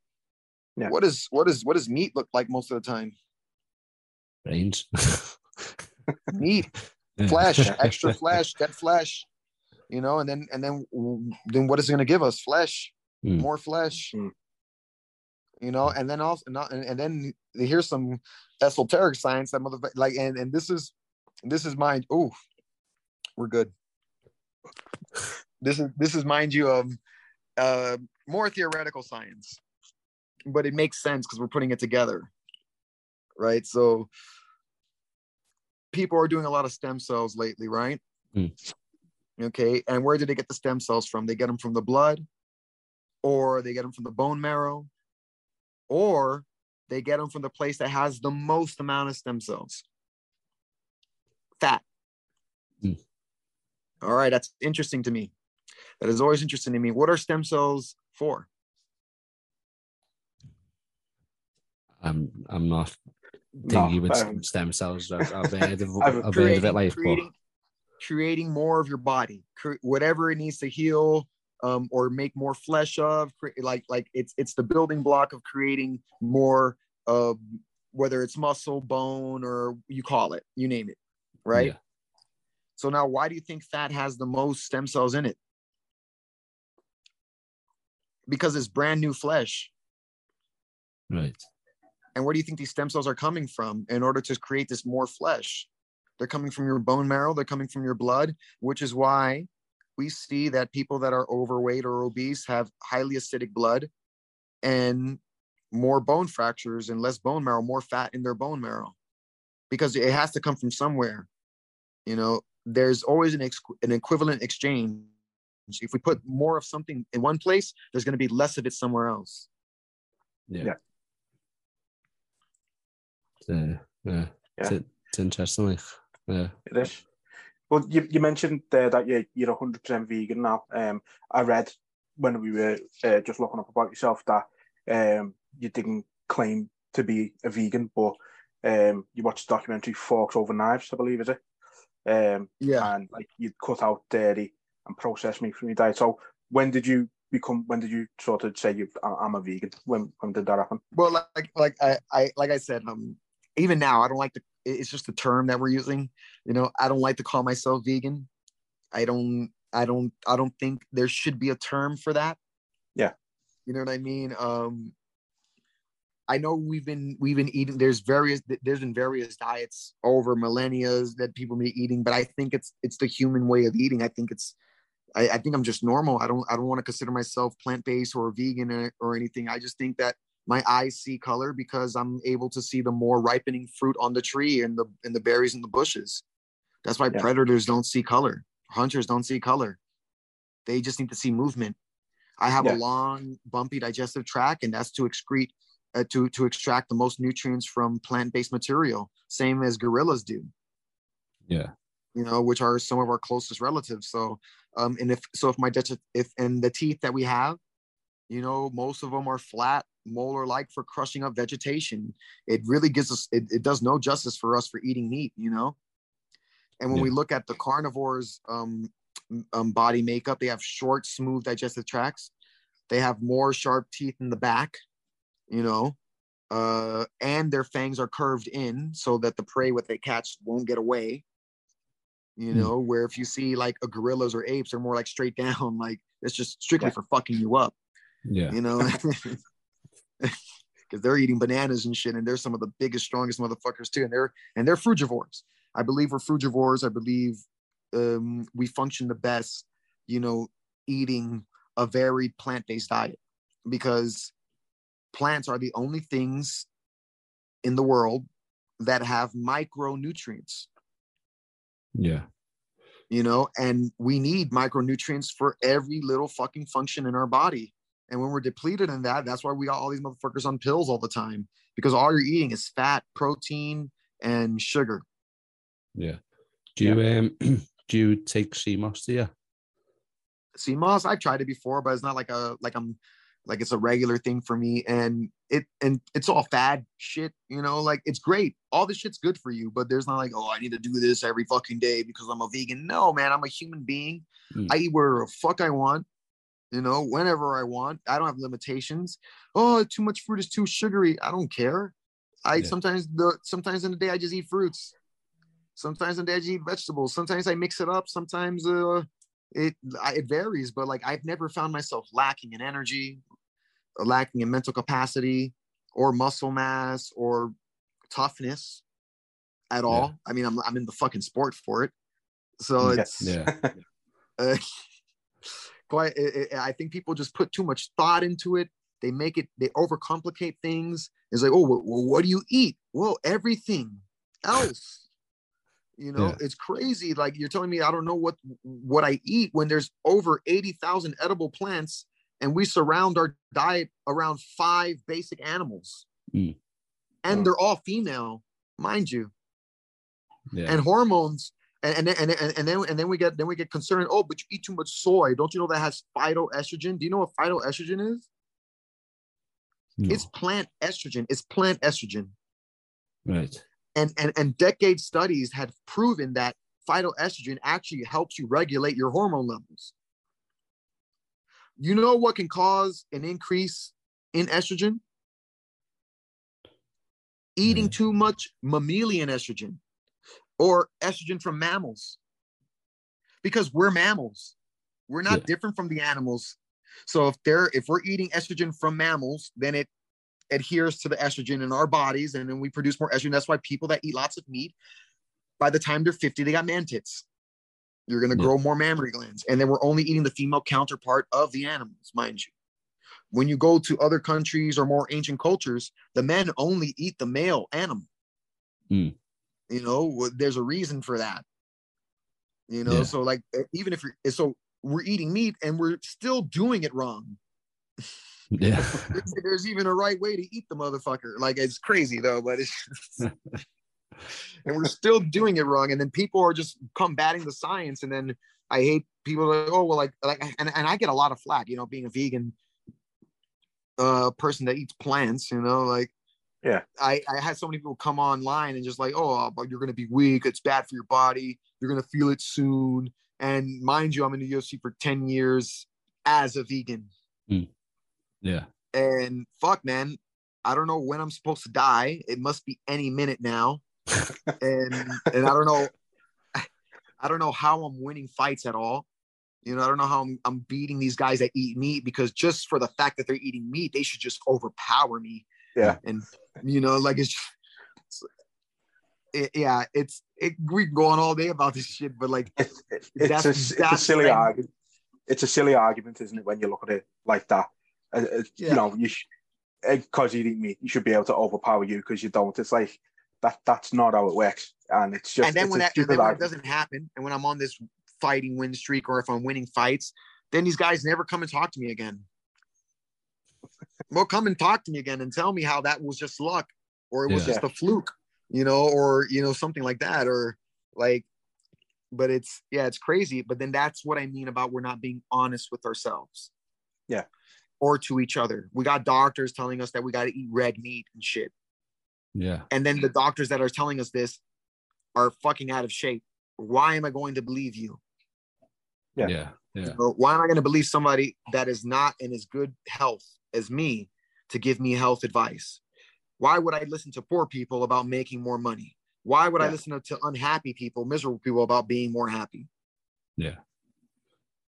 Yeah. what is what is what does meat look like most of the time Brains. meat Yeah. flesh, extra flesh, dead flesh. You know, and then and then then what is it going to give us? Flesh, Mm. more flesh. Mm. You know, and then also not, and, and then here's some esoteric science that mother like, and and this is this is mind. Oh, we're good. This is this is mind you of uh more theoretical science, but it makes sense because we're putting it together, right? So people are doing a lot of stem cells lately, right? Mm. Okay, and where do they get the stem cells from? They get them from the blood, or they get them from the bone marrow, or they get them from the place that has the most amount of stem cells. Fat. Mm. All right, that's interesting to me. That is always interesting to me. What are stem cells for? I'm I'm not No, thinking with um, stem cells. I've, I've heard of, I've- heard of it like, creating, creating more of your body, whatever it needs to heal um, or make more flesh of. Like like it's it's the building block of creating more of whether it's muscle, bone, or you call it, you name it, right? Yeah. So now, why do you think fat has the most stem cells in it? Because it's brand new flesh. Right. And where do you think these stem cells are coming from in order to create this more flesh? They're coming from your bone marrow, they're coming from your blood, which is why we see that people that are overweight or obese have highly acidic blood and more bone fractures and less bone marrow, more fat in their bone marrow because it has to come from somewhere. You know, there's always an, ex- an equivalent exchange. If we put more of something in one place, there's going to be less of it somewhere else. Yeah. Yeah. Yeah. yeah. It's, it's interesting. Like, yeah. It is. Well, you, you mentioned there that you're, you're 100% vegan now. Um, I read when we were uh, just looking up about yourself that um, you didn't claim to be a vegan, but um, you watched the documentary Forks Over Knives, I believe, is it? Um, Yeah. And like you cut out dairy and processed meat from your diet. So when did you become? When did you sort of say you I'm a vegan? When when did that happen? Well, like like I, I like I said, um, even now I don't like to. It's just a term that we're using. You know, I don't like to call myself vegan. I don't. I don't. I don't think there should be a term for that. Yeah. You know what I mean? Um, I know we've been we've been eating. There's various. There's been various diets over millennia that people been eating, but I think it's it's the human way of eating. I think it's. I, I think I'm just normal. I don't. I don't want to consider myself plant based or vegan or, or anything. I just think that my eyes see color because I'm able to see the more ripening fruit on the tree and the and the berries in the bushes. That's why Yeah. predators don't see color. Hunters don't see color. They just need to see movement. I have Yeah. a long, bumpy digestive tract, and that's to excrete, uh, to to extract the most nutrients from plant-based material, same as gorillas do. Yeah. You know, which are some of our closest relatives. So, um, and if so, if my dig- if and the teeth that we have, you know, most of them are flat, molar-like for crushing up vegetation. It really gives us, it, it does no justice for us for eating meat. You know, and when we look at the carnivores' um, um, body makeup, they have short, smooth digestive tracts. They have more sharp teeth in the back, you know, uh, and their fangs are curved in so that the prey, what they catch, won't get away. You Hmm. know, where if you see like a gorillas or apes, they're more like straight down, like it's just strictly Yeah. for fucking you up Yeah. you know because they're eating bananas and shit and they're some of the biggest strongest motherfuckers too and they're and they're frugivores i believe we're frugivores i believe um, we function the best you know eating a varied plant-based diet because plants are the only things in the world that have micronutrients Yeah. you know, and we need micronutrients for every little fucking function in our body. And when we're depleted in that, that's why we got all these motherfuckers on pills all the time because all you're eating is fat, protein, and sugar. Yeah. Do you um do you take sea moss you? sea moss, I've tried it before, but it's not like a like I'm like it's a regular thing for me. And it and it's all fad shit, you know, like it's great. All this shit's good for you, but there's not like, oh, I need to do this every fucking day because I'm a vegan. No, man, I'm a human being. Mm. I eat where the fuck I want, you know, whenever I want. I don't have limitations. Oh, too much fruit is too sugary. I don't care. I Yeah. sometimes the sometimes in the day I just eat fruits. Sometimes in the day I just eat vegetables. Sometimes I mix it up. Sometimes uh it I, it varies, but like I've never found myself lacking in energy, lacking in mental capacity, or muscle mass, or toughness at all. I mean, I'm I'm in the fucking sport for it, so Yeah. it's Yeah. uh, quite. It, it- I think people just put too much thought into it. They make it. They overcomplicate things. It's like, oh, well, what do you eat? Well, everything else. You know, Yeah. it's crazy. Like you're telling me I don't know what what I eat when there's over eighty thousand edible plants, and we surround our diet around five basic animals, Mm. and Mm. they're all female, mind you Yeah. and hormones and and, then- and and and then and then we get then we get concerned. Oh but you eat too much soy. Don't you know that has phytoestrogen? Do you know what phytoestrogen is? No. it's plant estrogen. It's plant estrogen. Right. and and and decade studies have proven that phytoestrogen actually helps you regulate your hormone levels. You know what can cause an increase in estrogen? Eating too much mammalian estrogen or estrogen from mammals because we're mammals. We're not Yeah. different from the animals. So if they're if we're eating estrogen from mammals, then it adheres to the estrogen in our bodies, and then we produce more estrogen. That's why people that eat lots of meat, by the time they're 50, they got man tits. You're gonna Yeah. grow more mammary glands. And then we're only eating the female counterpart of the animals, mind you. When you go to other countries or more ancient cultures, the men only eat the male animal. Mm. You know, there's a reason for that. You know, Yeah. so like even if you're so we're eating meat and we're still doing it wrong. Yeah. There's, there's even a right way to eat the motherfucker. Like it's crazy though, but it's and we're still doing it wrong. And then people are just combating the science. And then I hate people like, oh well, like like and, and I get a lot of flack, you know, being a vegan uh person that eats plants, you know, like Yeah. I, I had so many people come online and just like, oh, but you're gonna be weak, it's bad for your body, you're gonna feel it soon. And mind you, I'm in the UFC for 10 years as a vegan. Hmm. Yeah. And fuck, man, I don't know when I'm supposed to die. It must be any minute now. and and I don't know, I don't know how I'm winning fights at all. You know, I don't know how I'm, I'm beating these guys that eat meat because just for the fact that they're eating meat, they should just overpower me. Yeah. And you know, like it's, it's it, yeah, it's it, we can go on all day about this shit, but like It's, it's, That's- a, it's a silly like- argument. It's a silly argument, isn't it, when you look at it like that? Uh, uh, Yeah. You know, you because you eat meat, you should be able to overpower you because you don't. It's like that. That's not how it works, and it's just. and then when that and then when it doesn't happen, and when I'm on this fighting win streak, or if I'm winning fights, then these guys never come and talk to me again. Well, come and talk to me again and tell me how that was just luck, or it was Yeah. just a fluke, you know, or you know something like that, or like. But it's yeah, it's crazy. But then that's what I mean about we're not being honest with ourselves. Yeah. Or to each other. We got doctors telling us that we got to eat red meat and shit Yeah. and then the doctors that are telling us this are fucking out of shape. Why am I going to believe you? Yeah. Yeah. Yeah. Why am I going to believe somebody that is not in as good health as me to give me health advice? Why would I listen to poor people about making more money? Why would I listen to unhappy people, miserable people about being more happy? Yeah.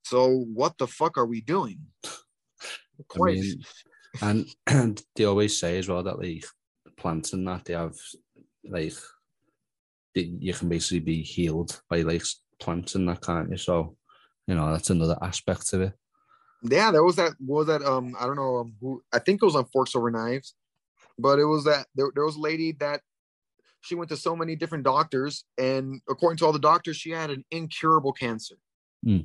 So what the fuck are we doing? I Quite- mean, and and they always say as well that like plants and that they have like they, you can basically be healed by like plants and that can't you? So you know that's another aspect of it. yeah, there was that was that um I don't know um, who I think it was on Forks Over Knives, but it was that there, there was a lady that she went to so many different doctors, and according to all the doctors, she had an incurable cancer. Hmm.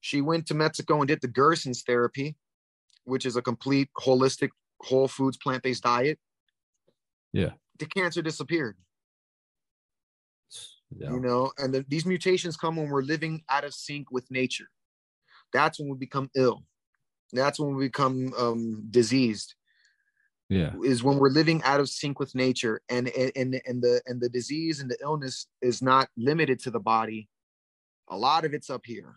She went to Mexico and did the Gerson's therapy, which is a complete holistic, whole foods, plant based diet. Yeah. The cancer disappeared Yeah. you know and then these mutations come when we're living out of sync with nature that's when we become ill that's when we become um, diseased Yeah. is when we're living out of sync with nature and and and the and the disease and the illness is not limited to the body a lot of it's up here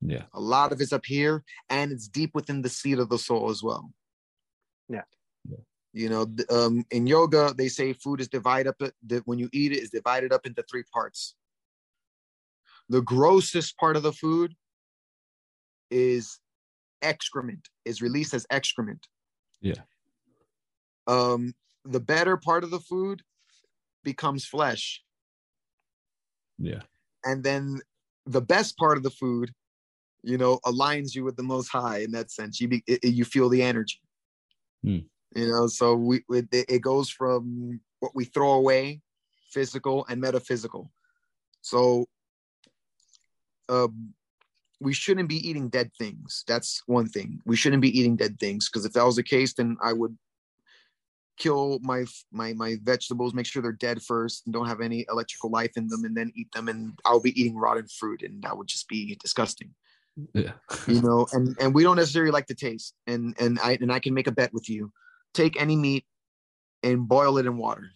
Yeah. a lot of it's up here and it's deep within the seat of the soul as well Yeah. Yeah. You know um, in yoga they say food is divided up that when you eat it is divided up into three parts the grossest part of the food is excrement is released as excrement Yeah. um the better part of the food becomes flesh Yeah. and then the best part of the food you know aligns you with the most high in that sense you be, it, it- you feel the energy Hmm. You know so we it, it goes from what we throw away physical and metaphysical. So um we shouldn't be eating dead things. That's one thing. We shouldn't be eating dead things because if that was the case then i would kill my my my vegetables make sure they're dead first and don't have any electrical life in them and then eat them and i'll be eating rotten fruit and that would just be disgusting. Yeah. you know and and we don't necessarily like the taste and and i and i can make a bet with you take any meat and boil it in water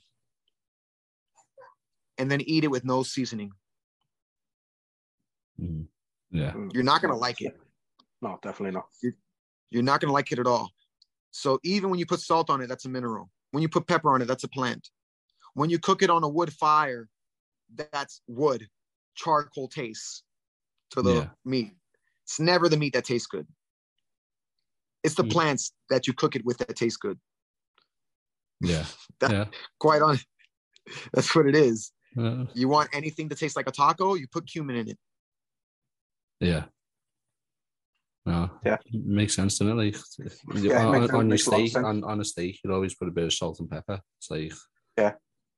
and then eat it with no seasoning Mhm. Yeah. Mm. you're not going to like it No, definitely not. you're not going to like it at all so even when you put salt on it that's a mineral when you put pepper on it that's a plant when you cook it on a wood fire that's wood charcoal taste to the Yeah. meat. It's never the meat that tastes good. It's the Mm. plants that you cook it with that taste good. Yeah. That- yeah. Quite on. That's what it is. Uh, You want anything to taste like a taco, you put cumin in it. yeah. No, Yeah. makes sense to me. Like Yeah, on, makes- on your a steak, on, on a steak, you'd always put a bit of salt and pepper. It's like Yeah.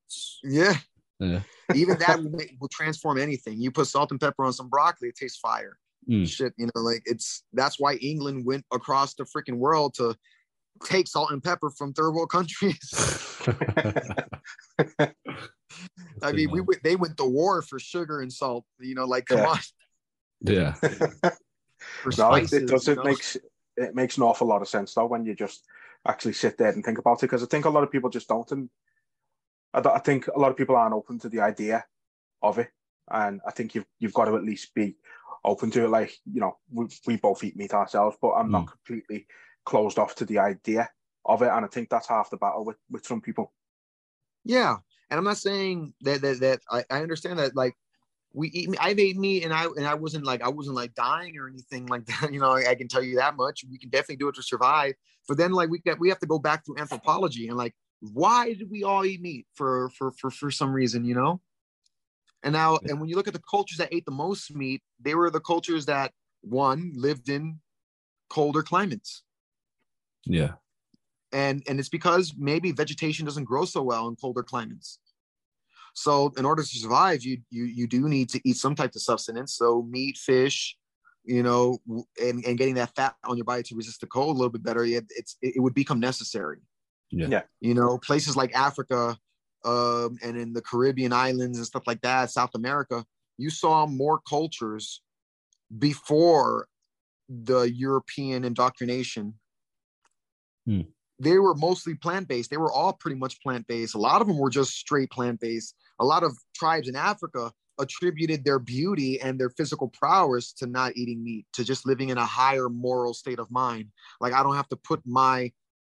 it's- Yeah. yeah. Even that will, make, will transform anything. You put salt and pepper on some broccoli, it tastes fire. Mm. Shit, you know, like it's that's why England went across the freaking world to take salt and pepper from third world countries. I mean, we went, they went to war for sugar and salt. You know, like come Yeah. on, yeah. for no, it, spices. it does. you It know? makes it makes an awful lot of sense though when you just actually sit there and think about it. Because I think a lot of people just don't, and I, I think a lot of people aren't open to the idea of it. And I think you've you've got to at least be open to it. Like you know, we we both eat meat ourselves, but I'm not mm. completely closed off to the idea of it. And I think that's half the battle with with some people. Yeah, and I'm not saying that that that I, I understand that like we eat. meat- I've ate meat, and I and I wasn't like I wasn't like dying or anything like that. You know, I, I can tell you that much. We can definitely do it to survive. But then like we get we have to go back through anthropology and like why did we all eat meat for for for for some reason? You know. And now, and when you look at the cultures that ate the most meat, they were the cultures that one lived in colder climates Yeah. and and it's because maybe vegetation doesn't grow so well in colder climates so in order to survive you you you do need to eat some type of substance so meat fish you know and, and getting that fat on your body to resist the cold a little bit better it, it's it would become necessary Yeah. Yeah. you know places like africa um, and in the caribbean islands and stuff like that south america you saw more cultures before the european indoctrination. They were mostly plant-based. They were all pretty much plant-based. A lot of them were just straight plant-based. A lot of tribes in africa attributed their beauty and their physical prowess to not eating meat to just living in a higher moral state of mind. Like i don't have to put my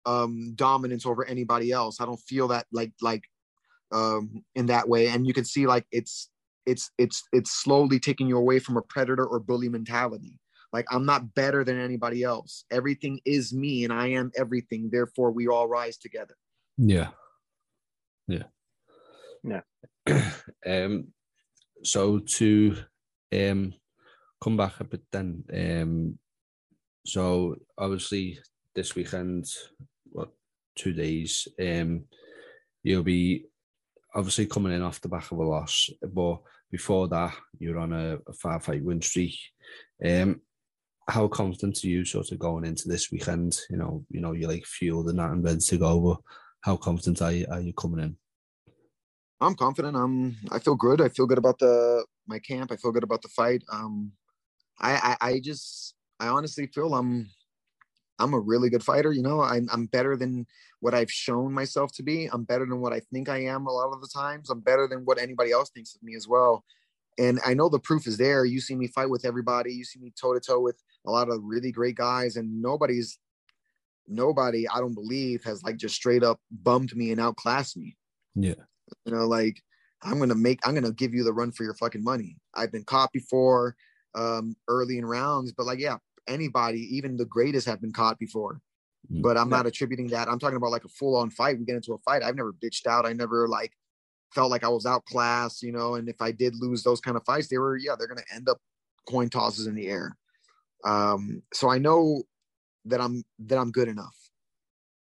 um dominance over anybody else. I don't feel that like like um in that way and you can see like it's it's it's it's slowly taking you away from a predator or bully mentality like i'm not better than anybody else everything is me and i am everything therefore we all rise together Yeah. Yeah. Yeah. um so to um come back a bit then um so obviously this weekend what two days um you'll be obviously coming in off the back of a loss but before that you're on a, a five fight win streak. Um how confident are you sort of going into this weekend? You know you know you're like fueled and that and ready to go but how confident are you, are you coming in? I'm confident. I'm i feel good. I feel good about the my camp. I feel good about the fight. Um i i, I just i honestly feel i'm i'm a really good fighter you know I'm, I'm better than what i've shown myself to be. I'm better than what i think i am a lot of the times. I'm better than what anybody else thinks of me as well. And i know the proof is there. You see me fight with everybody. You see me toe to toe with a lot of really great guys and nobody's nobody i don't believe has like just straight up bummed me and outclassed me. Yeah. You know like i'm gonna make i'm gonna give you the run for your fucking money. I've been caught before um early in rounds but like yeah anybody even the greatest have been caught before. Mm. but i'm not attributing that. I'm talking about like a full-on fight. We get into a fight i've never bitched out. I never like felt like i was outclassed you know and if i did lose those kind of fights they were yeah they're gonna end up coin tosses in the air. Um so i know that i'm that i'm good enough.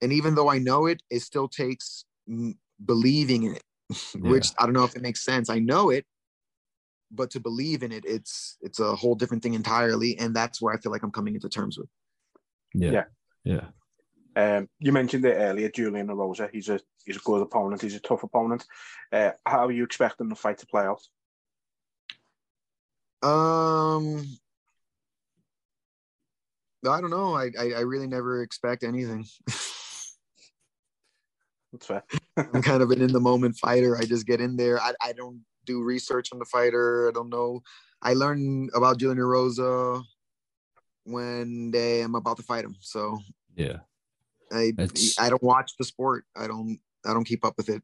And even though i know it it still takes mm, believing in it which I don't know if it makes sense. I know it, but to believe in it, it's it's a whole different thing entirely, and that's where I feel like I'm coming into terms with. yeah Yeah. yeah Um, you mentioned it earlier, Julian Erosa. He's a he's a good opponent. He's a tough opponent. Uh, how are you expecting the fight to play out? Um, I don't know. I I, I really never expect anything. That's fair. I'm kind of an in the moment fighter. I just get in there. I I don't do research on the fighter. I don't know. I learned about Julian Erosa when they am about to fight him. So yeah I It's- I don't watch the sport. I don't I don't keep up with it.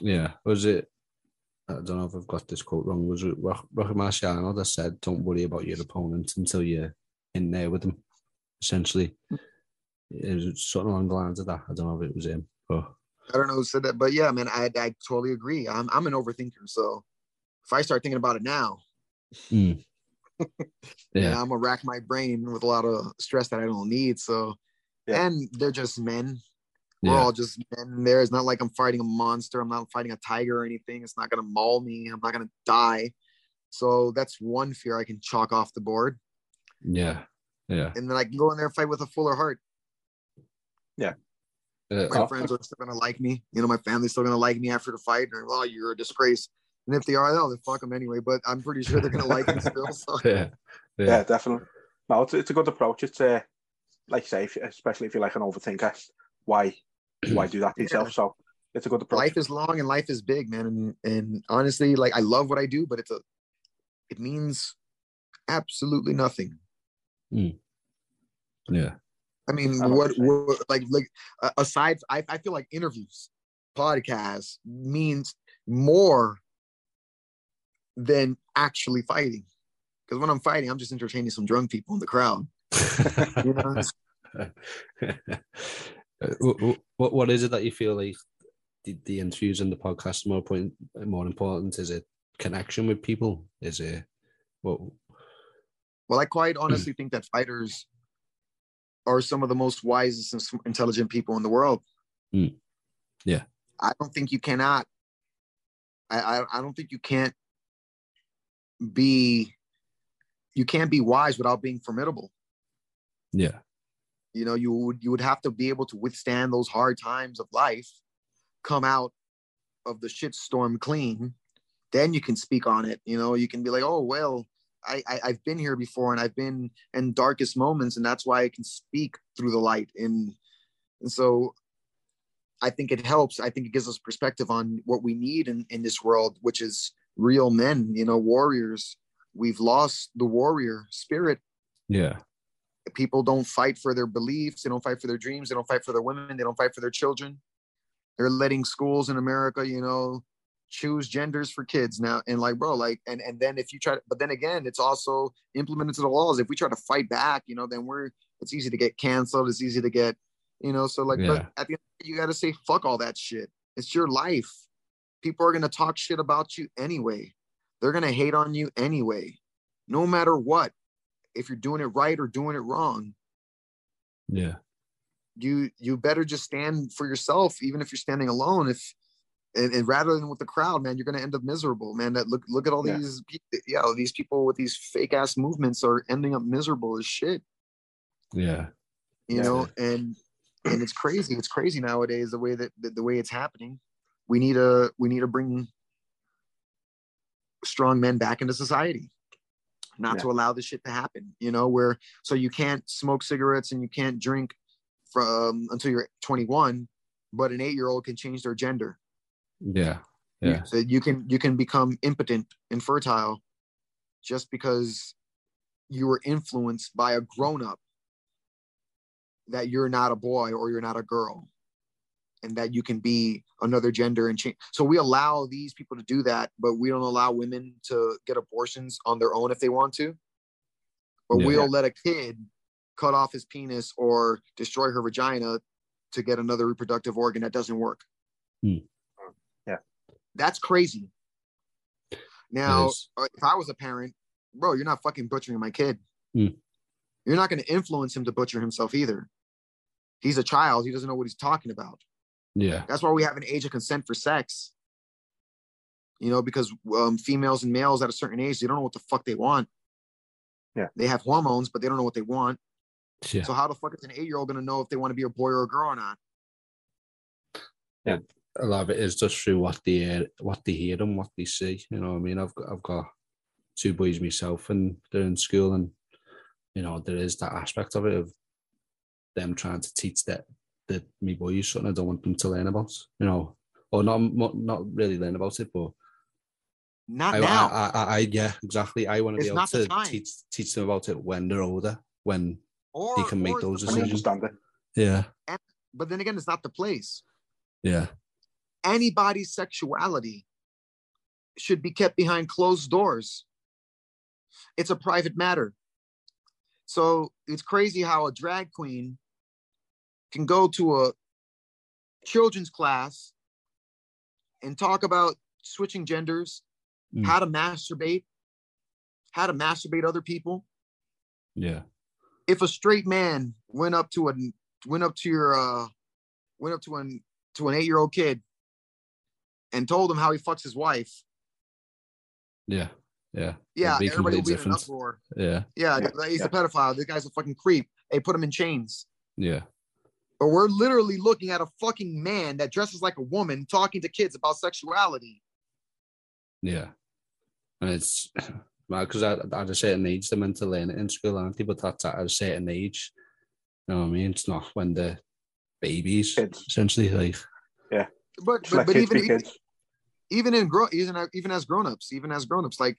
yeah was it I don't know if I've got this quote wrong. Was it Rock, Rocky Marciano that said, "Don't worry about your opponent until you're in there with them." Essentially, it was something along the lines of that. I don't know if it was him, but I don't know who said that, but yeah, man, I I totally agree. I'm I'm an overthinker, so if I start thinking about it now, mm. yeah, yeah, I'm gonna rack my brain with a lot of stress that I don't need. So, Yeah. and they're just men. We're yeah, all just men there. It's not like I'm fighting a monster. I'm not fighting a tiger or anything. It's not gonna maul me. I'm not gonna die. So that's one fear I can chalk off the board, yeah, yeah. and then I can go in there and fight with a fuller heart. Uh, My oh, friends are still gonna like me. You know, my family's still gonna like me after the fight. And well, you're a disgrace. And if they are, then fuck them anyway. But I'm pretty sure they're gonna like me still. So yeah, Yeah, yeah, definitely. No, it's, it's a good approach. It's uh, like you say, if, especially if you're like an overthinker, why why do that to yourself? So it's a good approach. life is long and life is big, man. And and honestly, like I love what I do, but it's a it means absolutely nothing. yeah, I mean, I what, what what like like uh, aside, I, I feel like interviews, podcasts means more than actually fighting. Because when I'm fighting, I'm just entertaining some drunk people in the crowd. You know, Uh, wh- wh- what what is it that you feel like the, the interviews and the podcast more point more important? Is it connection with people? Is it what? Well, I quite honestly think that fighters are some of the most wisest and intelligent people in the world. Mm. Yeah. I don't think you cannot. I, I I don't think you can't be. You can't be wise without being formidable. Yeah, You know, you would you would have to be able to withstand those hard times of life, come out of the shitstorm clean. Then you can speak on it. You know, you can be like, oh well, I, I I've been here before and I've been in darkest moments, and that's why I can speak through the light. And and so I think it helps. I think it gives us perspective on what we need in, in this world, which is real men, you know, warriors. We've lost the warrior spirit. Yeah, people don't fight for their beliefs. They don't fight for their dreams. They don't fight for their women. They don't fight for their children. They're letting schools in america you know choose genders for kids now. And like bro like and and then if you try to, but then again it's also implemented to the laws if we try to fight back you know then we're it's easy to get canceled. It's easy to get you know so like Yeah. but at the end you got to say fuck all that shit. It's your life people are going to talk shit about you anyway. They're going to hate on you anyway no matter what if you're doing it right or doing it wrong. Yeah, you you better just stand for yourself even if you're standing alone if and, and rather than with the crowd man you're going to end up miserable man. That look look at all Yeah. these pe- yeah these people with these fake ass movements are ending up miserable as shit. Yeah, you Yeah. know and and it's crazy it's crazy nowadays the way that the, the way it's happening we need to we need to bring strong men back into society not Yeah. to allow this shit to happen you know where so you can't smoke cigarettes and you can't drink from until you're 21 but an eight year old can change their gender. Yeah, yeah, so you can you can become impotent infertile just because you were influenced by a grown-up that you're not a boy or you're not a girl and that you can be another gender and change so we allow these people to do that but we don't allow women to get abortions on their own if they want to but Yeah. we'll let a kid cut off his penis or destroy her vagina to get another reproductive organ that doesn't work Hmm. Yeah. that's crazy now It is. uh, if I was a parent, bro, you're not fucking butchering my kid. Mm. You're not going to influence him to butcher himself either. He's a child. He doesn't know what he's talking about. Yeah, That's why we have an age of consent for sex. You know, because um, females and males at a certain age, they don't know what the fuck they want. Yeah. They have hormones, but they don't know what they want. yeah. So how the fuck is an eight year old going to know if they want to be a boy or a girl or not? Yeah, a lot of it is just through what they hear, what they hear and what they see. You know, what I mean, I've got I've got two boys myself, and they're in school, and you know, there is that aspect of it of them trying to teach that that me boys something I don't want them to learn about. You know, or not not, not really learn about it, but Not I, I, now. I, I, I yeah, exactly. I want to be able not the to teach teach them about it when they're older, when or they can make those the I place. decisions. understand it. yeah, But then again, it's not the place. yeah, anybody's sexuality should be kept behind closed doors. It's a private matter. So it's crazy how a drag queen can go to a children's class and talk about switching genders, Mm. how to masturbate, how to masturbate other people. Yeah. If a straight man went up to a went up to your uh went up to an to an eight year old kid and told him how he fucks his wife, Yeah. Yeah. yeah, everybody will be completely in an uproar. Yeah. Yeah, Yeah, he's yeah. a pedophile. This guy's a fucking creep. Hey, put him in chains. Yeah. But we're literally looking at a fucking man that dresses like a woman talking to kids about sexuality. Yeah. And it's well, because at, at a certain age they're meant to learn it in school, aren't they? But that's at a certain age. You know what I mean? It's not when they're babies, Kids. essentially. Like, But Just but, let but kids even be even in grow even even as grown-ups, even as grown-ups, like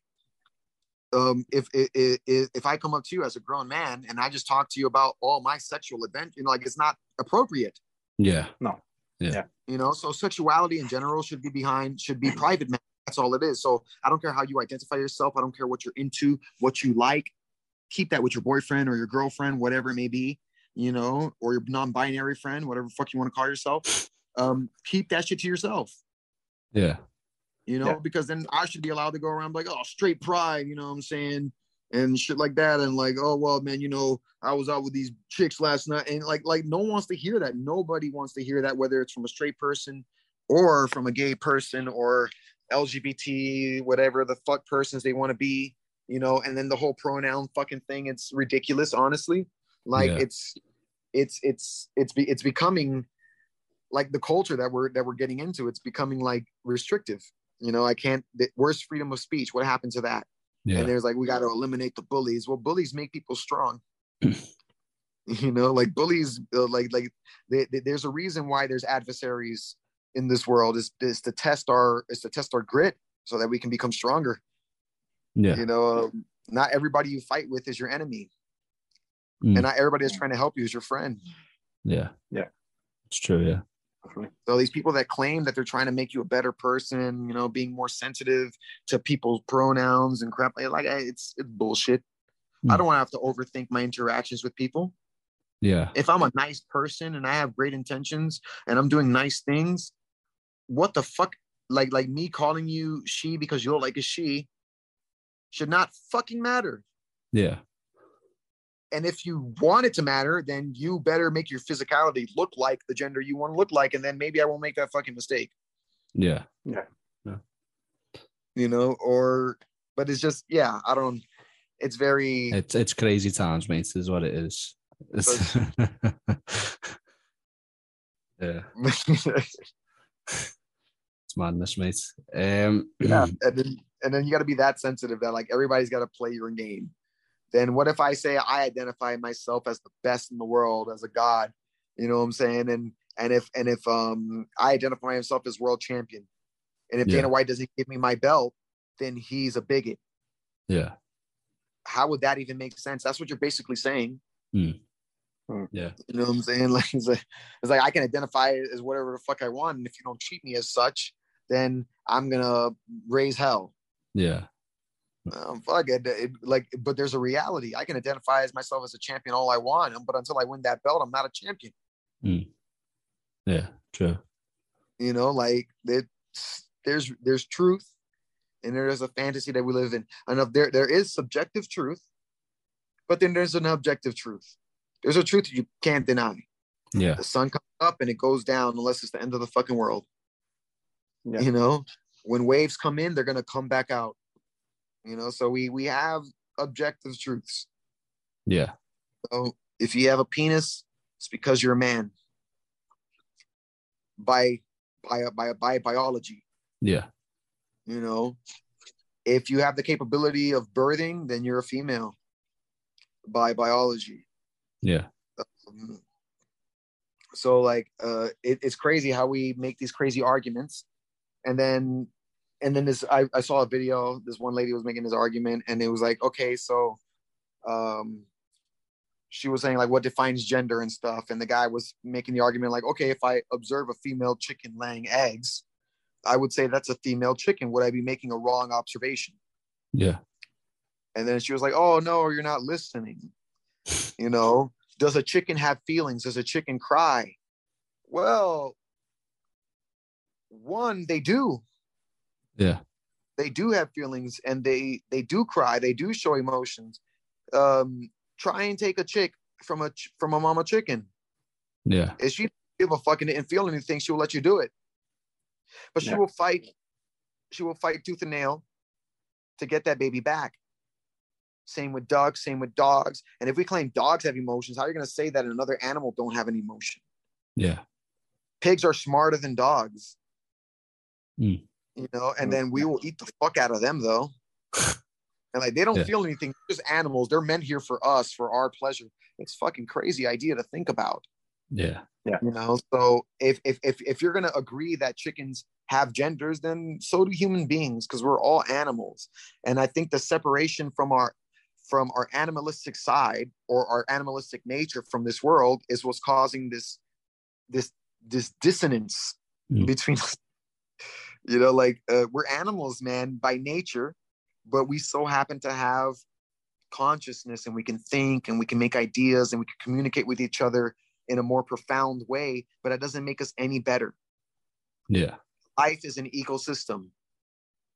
um if if if if I come up to you as a grown man and I just talk to you about all my sexual adventure, you know, like it's not appropriate. yeah. No. Yeah. yeah. You know so sexuality in general should be behind should be private man. that's all it is so i don't care how you identify yourself i don't care what you're into what you like keep that with your boyfriend or your girlfriend whatever it may be you know or your non-binary friend whatever the fuck you want to call yourself um keep that shit to yourself Yeah. You know Yeah. because then i should be allowed to go around like oh straight pride you know what i'm saying? And shit like that and like oh well man you know i was out with these chicks last night and like like no one wants to hear that. Nobody wants to hear that whether it's from a straight person or from a gay person or lgbt whatever the fuck persons they want to be you know? And then the whole pronoun fucking thing it's ridiculous honestly. Like Yeah. it's it's it's it's be, it's becoming like the culture that we're that we're getting into it's becoming like restrictive you know i can't the, where's freedom of speech what happened to that Yeah. and there's like we got to eliminate the bullies well bullies make people strong you know like bullies uh, like like they, they- there's a reason why there's adversaries in this world is, is to test our is to test our grit so that we can become stronger Yeah. you know um, not everybody you fight with is your enemy Mm. and not everybody that's trying to help you is your friend Yeah. Yeah. It's true. Yeah. So these people that claim that they're trying to make you a better person, you know, being more sensitive to people's pronouns and crap, like eh, it's it's bullshit. I Hmm. don't want to have to overthink my interactions with people. Yeah. If I'm a nice person and I have great intentions and I'm doing nice things, what the fuck? Like like me calling you she because you look like a she should not fucking matter. Yeah. And if you want it to matter, then you better make your physicality look like the gender you want to look like, and then maybe I won't make that fucking mistake. Yeah. Yeah. You know, or but it's just yeah, I don't it's very It's it's crazy times, mates, Is what it is. It's yeah. It's madness, mate. Um, yeah, and then and then you got to be that sensitive that like everybody's got to play your game. Then what if I say I identify myself as the best in the world as a god? You know what I'm saying? And and if and if um I identify myself as world champion, and if Yeah. Dana White doesn't give me my belt, then he's a bigot. yeah. How would that even make sense? That's what you're basically saying. Yeah. You know what I'm saying? Like it's like, it's like I can identify as whatever the fuck I want, and if you don't treat me as such, then I'm gonna raise hell. Yeah. Um, fuck it, it- Like, but there's a reality. I can identify as myself as a champion all I want, but until I win that belt, I'm not a champion. Yeah. True. You know, like it, there's there's truth, and there is a fantasy that we live in. And if there there is subjective truth, but then there's an objective truth. There's a truth that you can't deny. Yeah. The sun comes up and it goes down unless it's the end of the fucking world. Yeah. You know, when waves come in, they're gonna come back out. You know, so we we have objective truths. Yeah. So if you have a penis, it's because you're a man. By by by by biology, Yeah. you know. If you have the capability of birthing, then you're a female. By biology. Yeah. Um, so like uh it, it's crazy how we make these crazy arguments and then and then this I, I saw a video this one lady was making this argument and it was like okay so um she was saying like what defines gender and stuff and the guy was making the argument like okay if i observe a female chicken laying eggs I would say that's a female chicken. Would I be making a wrong observation? Yeah. And then she was like, "Oh no, you're not listening." You know, does a chicken have feelings? Does a chicken cry? Well, one, they do. Yeah. They do have feelings, and they they do cry. They do show emotions. Um, try and take a chick from a ch- from a mama chicken. Yeah. If she give a fucking didn't feel anything, she will let you do it. But she Yeah. will fight. She will fight tooth and nail to get that baby back. Same with ducks. Same with dogs. And if we claim dogs have emotions, how are you going to say that another animal don't have an emotion? Yeah. Pigs are smarter than dogs. Mm. You know, and then we will eat the fuck out of them though. And like they don't Yeah. feel anything. They're just animals. They're meant here for us, for our pleasure. It's fucking crazy idea to think about. Yeah. Yeah. you know so if if if, if you're going to agree that chickens have genders then so do human beings because we're all animals and i think the separation from our from our animalistic side or our animalistic nature from this world is what's causing this this this dissonance Mm. between you know like uh, we're animals man by nature but we so happen to have consciousness and we can think and we can make ideas and we can communicate with each other in a more profound way, but it doesn't make us any better. Yeah. Life is an ecosystem.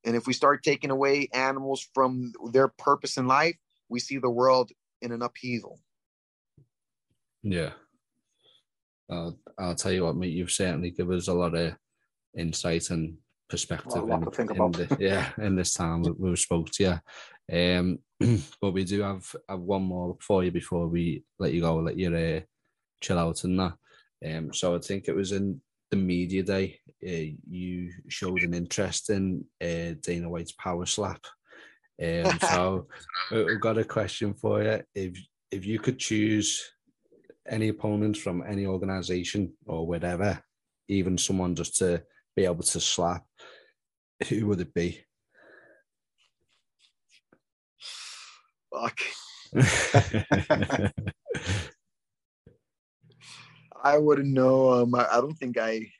And if we start taking away animals from their purpose in life, we see the world in an upheaval. Yeah. I'll, I'll tell you what, mate, you've certainly given us a lot of insight and perspective lot in, think in about. the- yeah, in this time we've spoke to you. Um, but we do have, have one more for you before we let you go, let you uh, chill out and that. Um, so I think it was in the media day, uh, you showed an interest in uh, Dana White's power slap. Um, so we- we've got a question for you. If if you could choose any opponent from any organization or whatever, even someone just to be able to slap, who would it be? Fuck. I wouldn't know. Um, I, I don't think I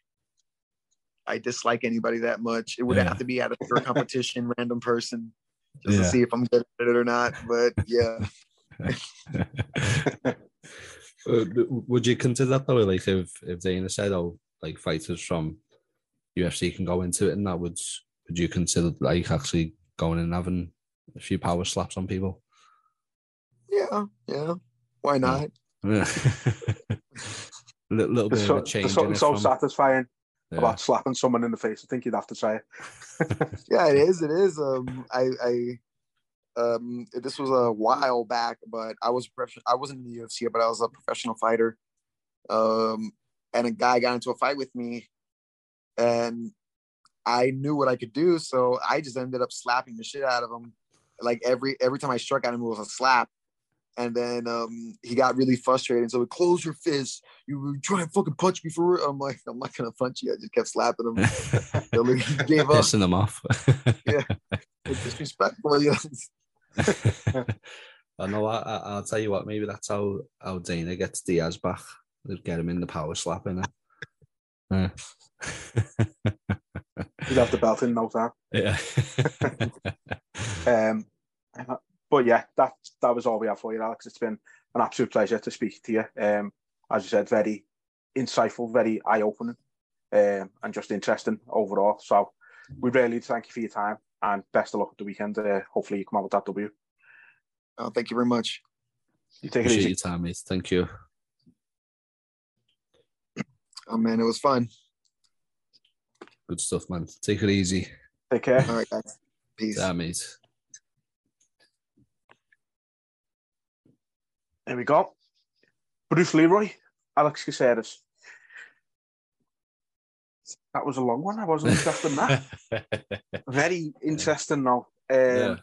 I dislike anybody that much. It would Yeah. have to be at a competition, random person, just Yeah. to see if I'm good at it or not. But yeah, Uh, would you consider that though? Like if if Dana said, "Oh, like fighters from UFC can go into it," and that would would you consider like actually going and having a few power slaps on people? yeah, yeah. Why not? Yeah. little, little bit There's, of a change. there's in something it so from- satisfying yeah. about slapping someone in the face. I think you'd have to try it. Yeah, it is. It is. Um, I, I, um, this was a while back, but I was prof- I wasn't in the UFC, but I was a professional fighter. Um, and a guy got into a fight with me, and I knew what I could do, so I just ended up slapping the shit out of him. Like every every time I struck at him, it was a slap. And then um, he got really frustrated. So, he close your fist. You were trying to fucking punch me for real. I'm like, I'm not gonna punch you. I just kept slapping him. He gave up. Pissing them off. It's disrespectful. I know. I, I, I'll tell you what. Maybe that's how how Dana gets Diaz back. They'll get him in the power slap in it. Yeah. You'd have the belt in no time. yeah. Um, but yeah, that that was all we have for you, Alex. It's been an absolute pleasure to speak to you. Um, as you said, very insightful, very eye opening, um, and just interesting overall. So we really thank you for your time and best of luck at the weekend. Uh, hopefully, you come out with that W. Oh, thank you very much. You take it easy. your time, mate. Thank you. Oh man, it was fun. Good stuff, man. Take it easy. Take care. All right, guys. Peace. Yeah, mate. There we go. Bruce Leeroy, Alex Caceres. That was a long one. I wasn't expecting that. Very interesting now. Um, yeah.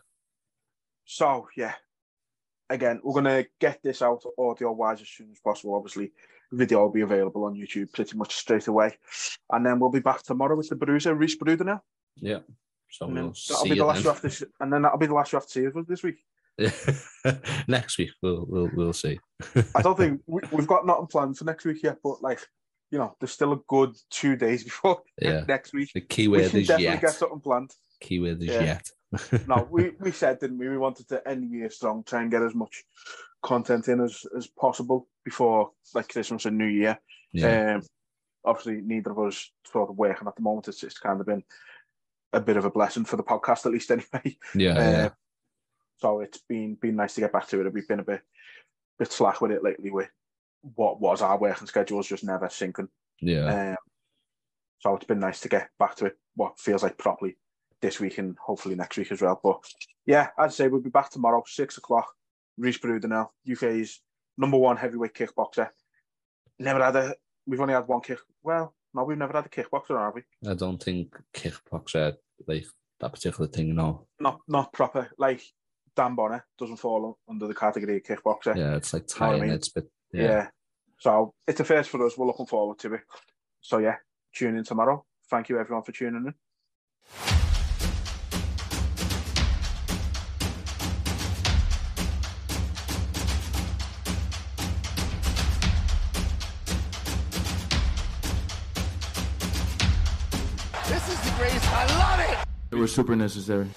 So yeah, again, we're gonna get this out audio wise as soon as possible. Obviously, video will be available on YouTube pretty much straight away, and then we'll be back tomorrow with the Bruiser Reese Brudenell, Yeah. So and we'll that'll see be the last you have to, s- and then that'll be the last you have to see us this week. Next week we'll we'll we'll see. I don't think we, we've got nothing planned for next week yet, but like you know, there's still a good two days before Yeah. next week. The key We can is definitely yet. get something planned. Key word is Yeah. yet. no, we, we said, didn't we? We wanted to end the year strong, try and get as much content in as, as possible before like Christmas and New Year. yeah. Um, obviously, neither of us sort of working at the moment. It's, it's kind of been a bit of a blessing for the podcast, at least anyway. yeah. Uh, yeah. So it's been been nice to get back to it. We've been a bit bit slack with it lately. With what was our working schedules just never syncing. Yeah. Um, so it's been nice to get back to it. What feels like properly this week and hopefully next week as well. But yeah, I'd say we'll be back tomorrow, six o'clock. Reese Brudenell, UK's number one heavyweight kickboxer. Never had a. We've only had one kick. Well, no, we've never had a kickboxer, have we? I don't think kickboxer like that particular thing. No. Not not proper. Like Dan Bonner doesn't fall under the category of kickboxer. Yeah, it's like know what I mean? it's but Yeah. yeah. So it's a first for us. We're looking forward to it. So yeah, tune in tomorrow. Thank you everyone for tuning in. Super necessary.